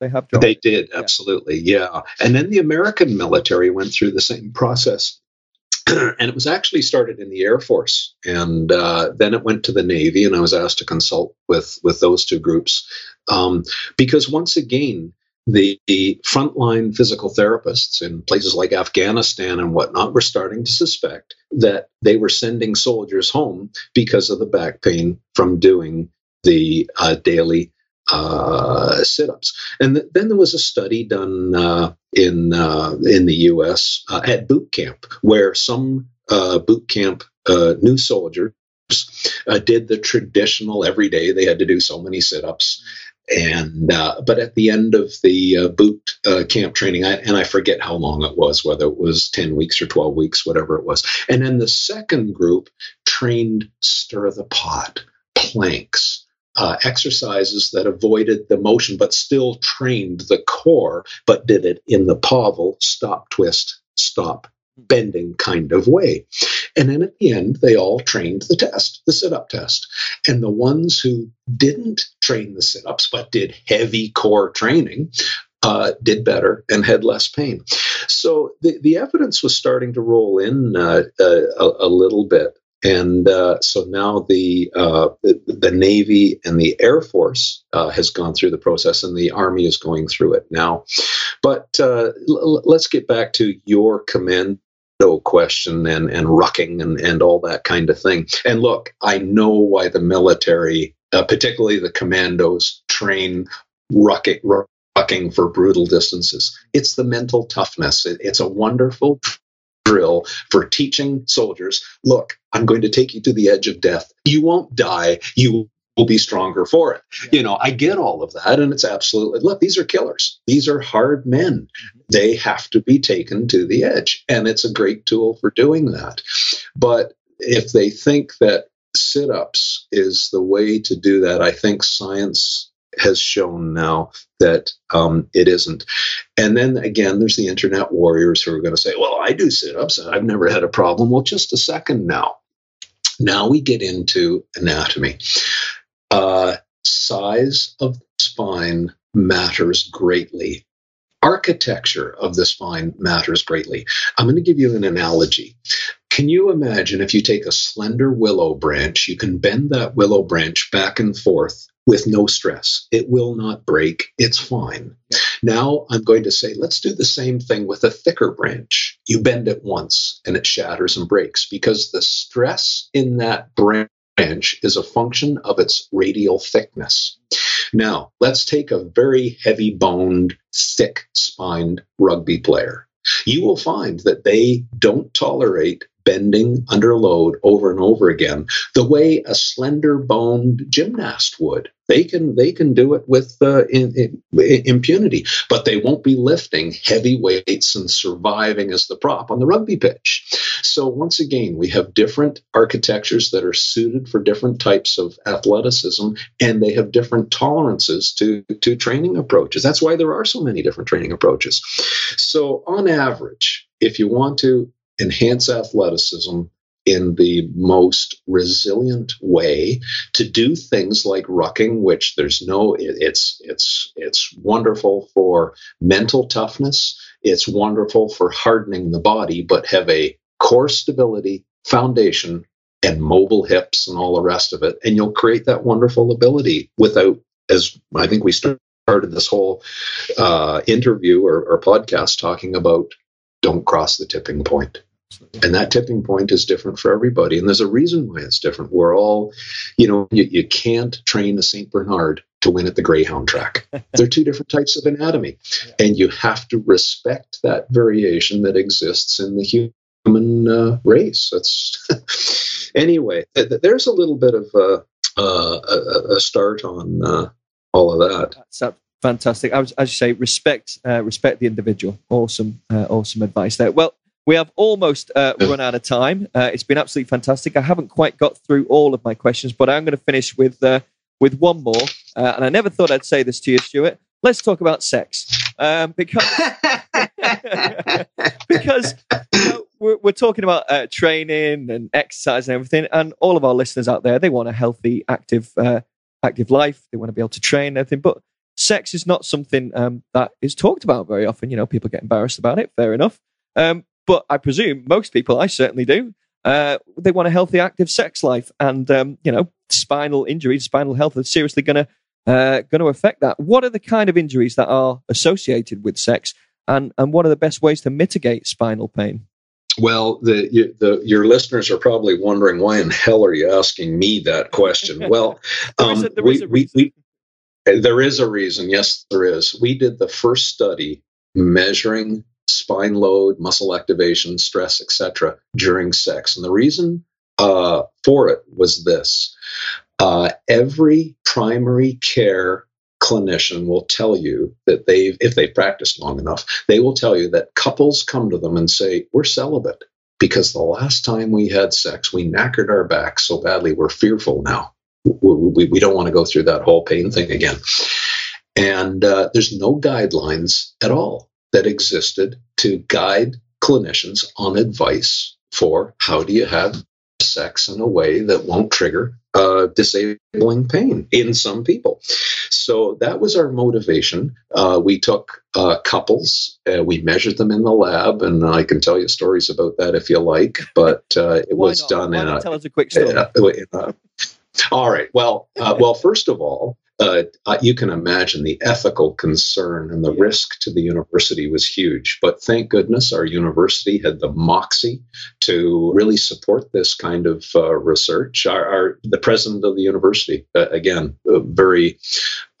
They have they did absolutely, yeah. yeah. And then the American military went through the same process and it was actually started in the Air Force, and uh, then it went to the Navy, and I was asked to consult with with those two groups um, because once again. The, the frontline physical therapists in places like Afghanistan and whatnot were starting to suspect that they were sending soldiers home because of the back pain from doing the uh, daily uh, sit-ups. And th- then there was a study done uh, in uh, in the U.S. Uh, at boot camp where some uh, boot camp uh, new soldiers did the traditional every day they had to do so many sit-ups. And but at the end of the boot camp training, I, and I forget how long it was, whether it was ten weeks or twelve weeks, whatever it was. And then the second group trained stir the pot planks uh, exercises that avoided the motion but still trained the core, but did it in the Pavel stop, twist, stop, bending kind of way. And then at the end, they all trained the test, the sit up test. And the ones who didn't train the sit ups but did heavy core training uh, did better and had less pain. So the, the evidence was starting to roll in uh, uh, a, a, little bit and uh, so now the, uh, the, Navy and the Air Force uh, has gone through the process, and the Army is going through it now. But uh, l- let's get back to your commando question and and rucking and and all that kind of thing. And look, I know why the military, uh, particularly the commandos, train rucking. rucking for brutal distances. It's the mental toughness. It, it's a wonderful drill for teaching soldiers look, I'm going to take you to the edge of death. You won't die. You will be stronger for it. You know, I get all of that. And it's absolutely, look, these are killers. These are hard men. Mm-hmm. They have to be taken to the edge. And it's a great tool for doing that. But if they think that sit ups is the way to do that, I think science has shown now that um, it isn't. And then again, there's the internet warriors who are going to say, well, I do sit ups and I've never had a problem. Well, just a second now. Now we get into anatomy. Uh, size of the spine matters greatly. Architecture of the spine matters greatly. I'm going to give you an analogy. Can you imagine if you take a slender willow branch, you can bend that willow branch back and forth with no stress. It will not break. It's fine. Now I'm going to say, let's do the same thing with a thicker branch. You bend it once and it shatters and breaks because the stress in that branch is a function of its radial thickness. Now, let's take a very heavy boned, thick spined rugby player. You will find that they don't tolerate bending under load over and over again, the way a slender boned gymnast would. They can they can do it with uh, in, in, impunity, but they won't be lifting heavy weights and surviving as the prop on the rugby pitch. So once again, we have different architectures that are suited for different types of athleticism, and they have different tolerances to to training approaches. That's why there are so many different training approaches. So on average, if you want to enhance athleticism, in the most resilient way to do things like rucking, which there's no, it's, it's, it's wonderful for mental toughness. It's wonderful for hardening the body, but have a core stability foundation and mobile hips and all the rest of it. And you'll create that wonderful ability without, as I think we started this whole uh, interview or, or podcast talking about don't cross the tipping point. And that tipping point is different for everybody. And there's a reason why it's different. We're all, you know, you, you can't train a St. Bernard to win at the Greyhound track. They're two different types of anatomy. And you have to respect that variation that exists in the human uh, race. That's anyway, th- there's a little bit of uh, uh, a, a, start on uh, all of that. That's fantastic. I was, as you say, respect uh, respect the individual. Awesome, uh, awesome advice there. Well, we have almost uh, run out of time. Uh, it's been absolutely fantastic. I haven't quite got through all of my questions, but I'm going to finish with uh, with one more. Uh, and I never thought I'd say this to you, Stuart. Let's talk about sex, um, because because you know, we're, we're, talking about uh, training and exercise and everything, and all of our listeners out there they want a healthy, active uh, active life. They want to be able to train and everything, but sex is not something um, that is talked about very often. You know, people get embarrassed about it. Fair enough. Um, but I presume most people, I certainly do, uh, they want a healthy, active sex life, and um, you know, spinal injuries, spinal health is seriously going to uh, going to affect that. What are the kind of injuries that are associated with sex, and and what are the best ways to mitigate spinal pain? Well, the, you, the, your listeners are probably wondering why in hell are you asking me that question? Well, um, a, we, we, we, there is a reason. Yes, there is. We did the first study measuring spine load, muscle activation, stress, etc., during sex. And the reason uh, for it was this uh, every primary care clinician will tell you that they've, if they've practiced long enough, they will tell you that couples come to them and say, We're celibate because the last time we had sex, we knackered our back so badly, we're fearful now. We, we, we don't want to go through that whole pain thing again. And uh, there's no guidelines at all that existed to guide clinicians on advice for how do you have sex in a way that won't trigger uh, disabling pain in some people. So that was our motivation. Uh, we took uh, couples, uh, we measured them in the lab, and I can tell you stories about that if you like. But uh, it was not? done Why in a. Tell us a quick story. all right. Well, uh, well, first of all, uh, you can imagine the ethical concern and the risk to the university was huge. But thank goodness our university had the moxie to really support this kind of uh, research. Our, our, the president of the university, uh, again, very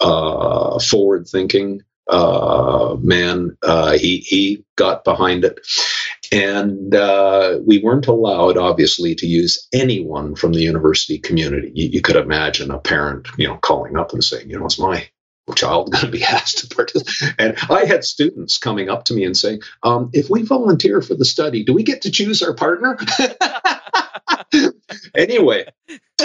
uh, forward-thinking uh, man. Uh, he he got behind it. And uh, we weren't allowed, obviously, to use anyone from the university community. You, you, could imagine a parent, you know, calling up and saying, you know, it's my child going to be asked to participate. And I had students coming up to me and saying, um, if we volunteer for the study, do we get to choose our partner? anyway,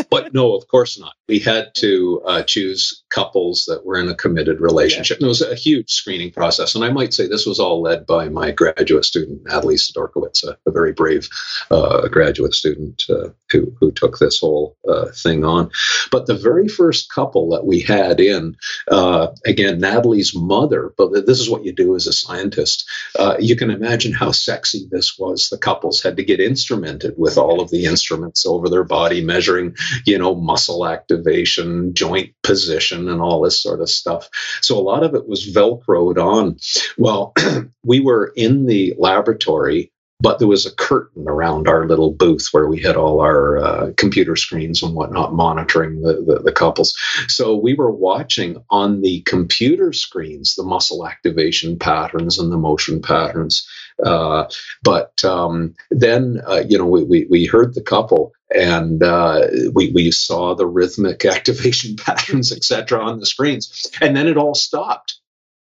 but no, of course not. We had to uh, choose couples that were in a committed relationship. And it was a huge screening process. And I might say this was all led by my graduate student, Natalie Sidorkewicz, a, a very brave uh, graduate student uh, who, who took this whole uh, thing on. But the very first couple that we had in, uh, again, Natalie's mother, but this is what you do as a scientist. Uh, you can imagine how sexy this was. The couples had to get instrumented with all of the instruments over their body, measuring you know, muscle activation, joint position, and all this sort of stuff. So a lot of it was Velcroed on. Well, we were in the laboratory but there was a curtain around our little booth where we had all our uh, computer screens and whatnot monitoring the, the, the, couples. So we were watching on the computer screens the muscle activation patterns and the motion patterns. Uh, but um, then, uh, you know, we, we, we, heard the couple and uh, we, we saw the rhythmic activation patterns, etc., on the screens. And then it all stopped.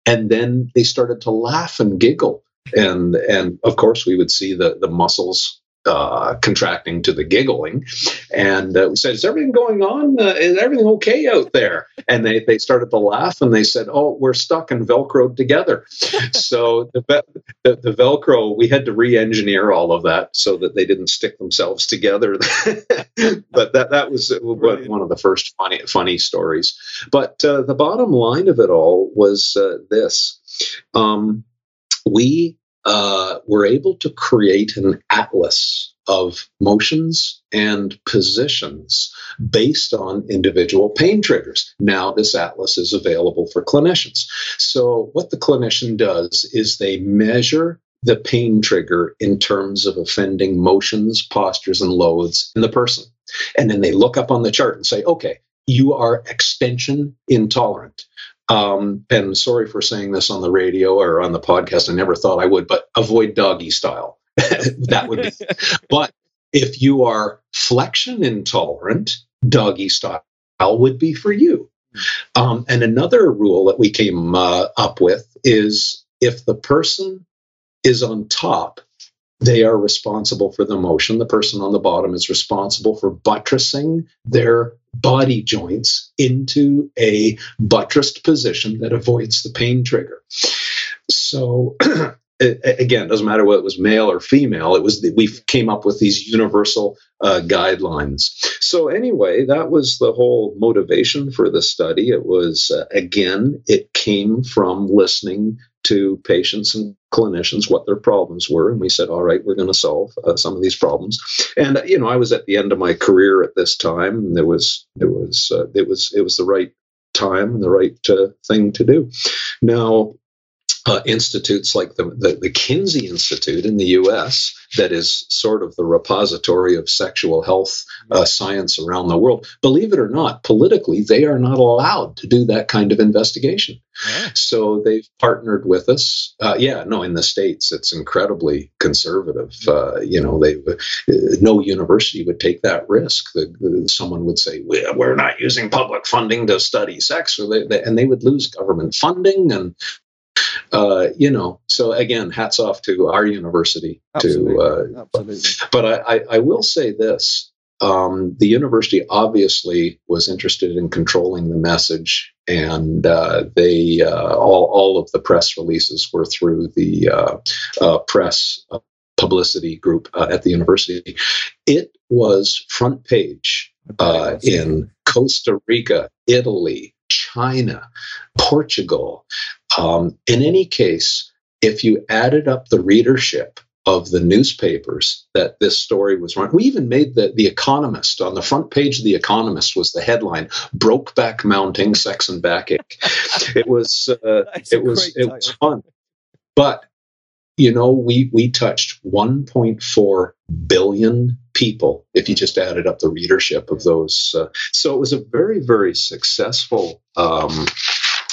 And then they started to laugh and giggle and and of course we would see the the muscles uh, contracting to the giggling. And uh, we said, Is everything going on? Uh, is everything okay out there? And they, they started to laugh and they said, Oh, we're stuck and Velcroed together. so the, the, the, Velcro, we had to re engineer all of that so that they didn't stick themselves together. but that, that was Brilliant. one of the first funny, funny stories. But uh, the bottom line of it all was uh, this. Um, we uh, were able to create an atlas of motions and positions based on individual pain triggers. Now, this atlas is available for clinicians. So, what the clinician does is they measure the pain trigger in terms of offending motions, postures, and loads in the person. And then they look up on the chart and say, okay, you are extension intolerant. Um, and sorry for saying this on the radio or on the podcast. I never thought I would, but avoid doggy style. that would be. but if you are flexion intolerant, doggy style would be for you. Um, and another rule that we came uh, up with is if the person is on top, they are responsible for the motion. The person on the bottom is responsible for buttressing their body joints into a buttressed position that avoids the pain trigger. So again, it, doesn't matter whether it was male or female. It was the, we came up with these universal uh, guidelines. So anyway, that was the whole motivation for the study. It was uh, again, it came from listening to patients and clinicians what their problems were, and we said, all right, we're going to solve uh, some of these problems. And uh, you know, I was at the end of my career at this time, and there was there was uh, it was it was the right time and the right uh, thing to do. Now uh, institutes like the, the, the, Kinsey Institute in the US, that is sort of the repository of sexual health uh, science around the world. Believe it or not, politically, they are not allowed to do that kind of investigation. Yeah. So they've partnered with us. Uh, yeah, no, in the States, it's incredibly conservative. Uh, you know, they uh, no university would take that risk. The, the, someone would say, We're not using public funding to study sex, they, they, and they would lose government funding and uh, you know, so again, hats off to our university. Absolutely. To, uh, Absolutely. But I, I, I, will say this: um, the university obviously was interested in controlling the message, and uh, they uh, all all of the press releases were through the uh, uh, press publicity group at the university. It was front page in Costa Rica, Italy, China, Portugal. Um, in any case, if you added up the readership of the newspapers that this story was run, we even made the, the Economist on the front page of the Economist was the headline "Brokeback Mounting Sex and Backache." it was uh, it was it was fun, but you know we we touched 1.4 billion people if you just added up the readership of those. Uh, so it was a very very successful. Um,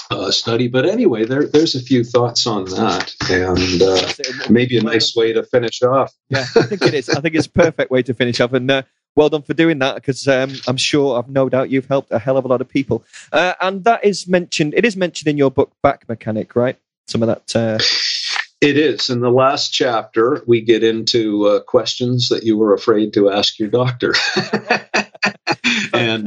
uh, study. But anyway, there, there's a few thoughts on that, and uh, maybe a nice way to finish off. yeah, I think it is. I think it's a perfect way to finish off. And uh, well done for doing that, because um, I'm sure, I've no doubt, you've helped a hell of a lot of people. Uh, and that is mentioned. It is mentioned in your book, Back Mechanic, right? Some of that. Uh, it is. In the last chapter, we get into uh, questions that you were afraid to ask your doctor.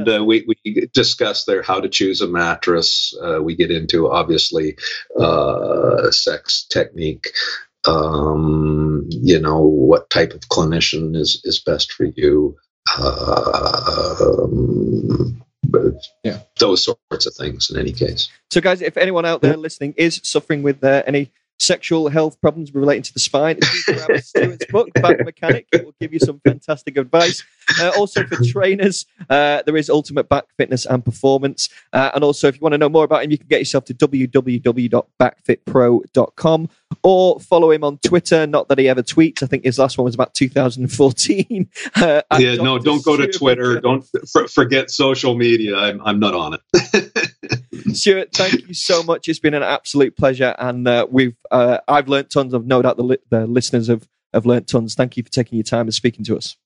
and uh, we, we discuss there how to choose a mattress. Uh, we get into obviously uh, sex technique. Um, you know what type of clinician is is best for you. Um, yeah, those sorts of things. In any case. So, guys, if anyone out there listening is suffering with uh, any sexual health problems relating to the spine, grab Stuart's book, Back Mechanic. It will give you some fantastic advice. Uh, also for trainers, uh, there is Ultimate Back Fitness and Performance. Uh, and also, if you want to know more about him, you can get yourself to www.backfitpro.com or follow him on Twitter. Not that he ever tweets. I think his last one was about 2014. Uh, yeah, no, don't go to Twitter. Don't f- forget social media. I'm, I'm not on it. Stuart, thank you so much. It's been an absolute pleasure, and uh, we've uh, I've learned tons. Of no doubt the, li- the listeners have have learned tons. Thank you for taking your time and speaking to us.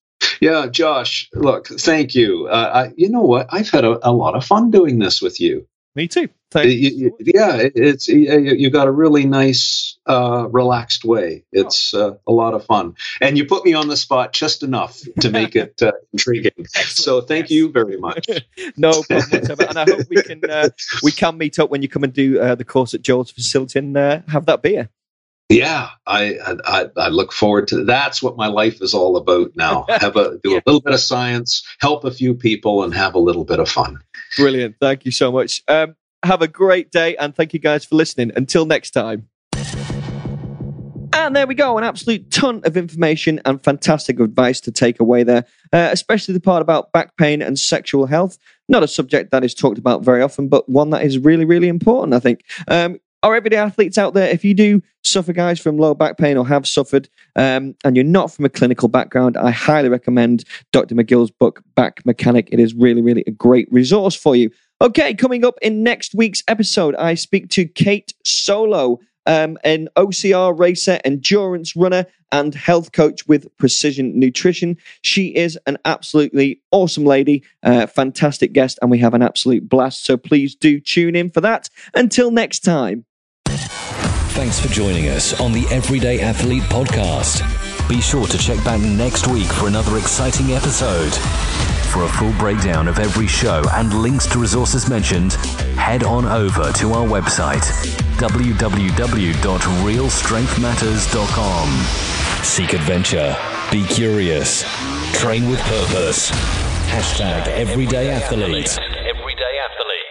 Yeah, Josh. Look, thank you. Uh, I, you know what? I've had a, a, lot of fun doing this with you. Me too. You, yeah, it's you got a really nice, uh, relaxed way. It's uh, a lot of fun, and you put me on the spot just enough to make it uh, intriguing. So thank you very much. no problem whatsoever, and I hope we can uh, we can meet up when you come and do uh, the course at Joel's facility and uh, have that beer. Yeah, I, I, I look forward to that's what my life is all about now. Have a do a little bit of science, help a few people, and have a little bit of fun. Brilliant. Thank you so much. Um, have a great day, and thank you guys for listening. Until next time. And there we go, an absolute ton of information and fantastic advice to take away there, uh, especially the part about back pain and sexual health. Not a subject that is talked about very often, but one that is really, really important, I think. Um, our everyday athletes out there, if you do suffer, guys, from low back pain or have suffered, um, and you're not from a clinical background, I highly recommend Dr. McGill's book, Back Mechanic. It is really, really a great resource for you. Okay, coming up in next week's episode, I speak to Kate Solo, um, an OCR racer, endurance runner, and health coach with Precision Nutrition. She is an absolutely awesome lady, uh, fantastic guest, and we have an absolute blast. So please do tune in for that. Until next time. Thanks for joining us on the Everyday Athlete podcast. Be sure to check back next week for another exciting episode. For a full breakdown of every show and links to resources mentioned, head on over to our website www.realstrengthmatters.com. Seek adventure, be curious, train with purpose. Hashtag. Everyday athlete. Everyday Athlete.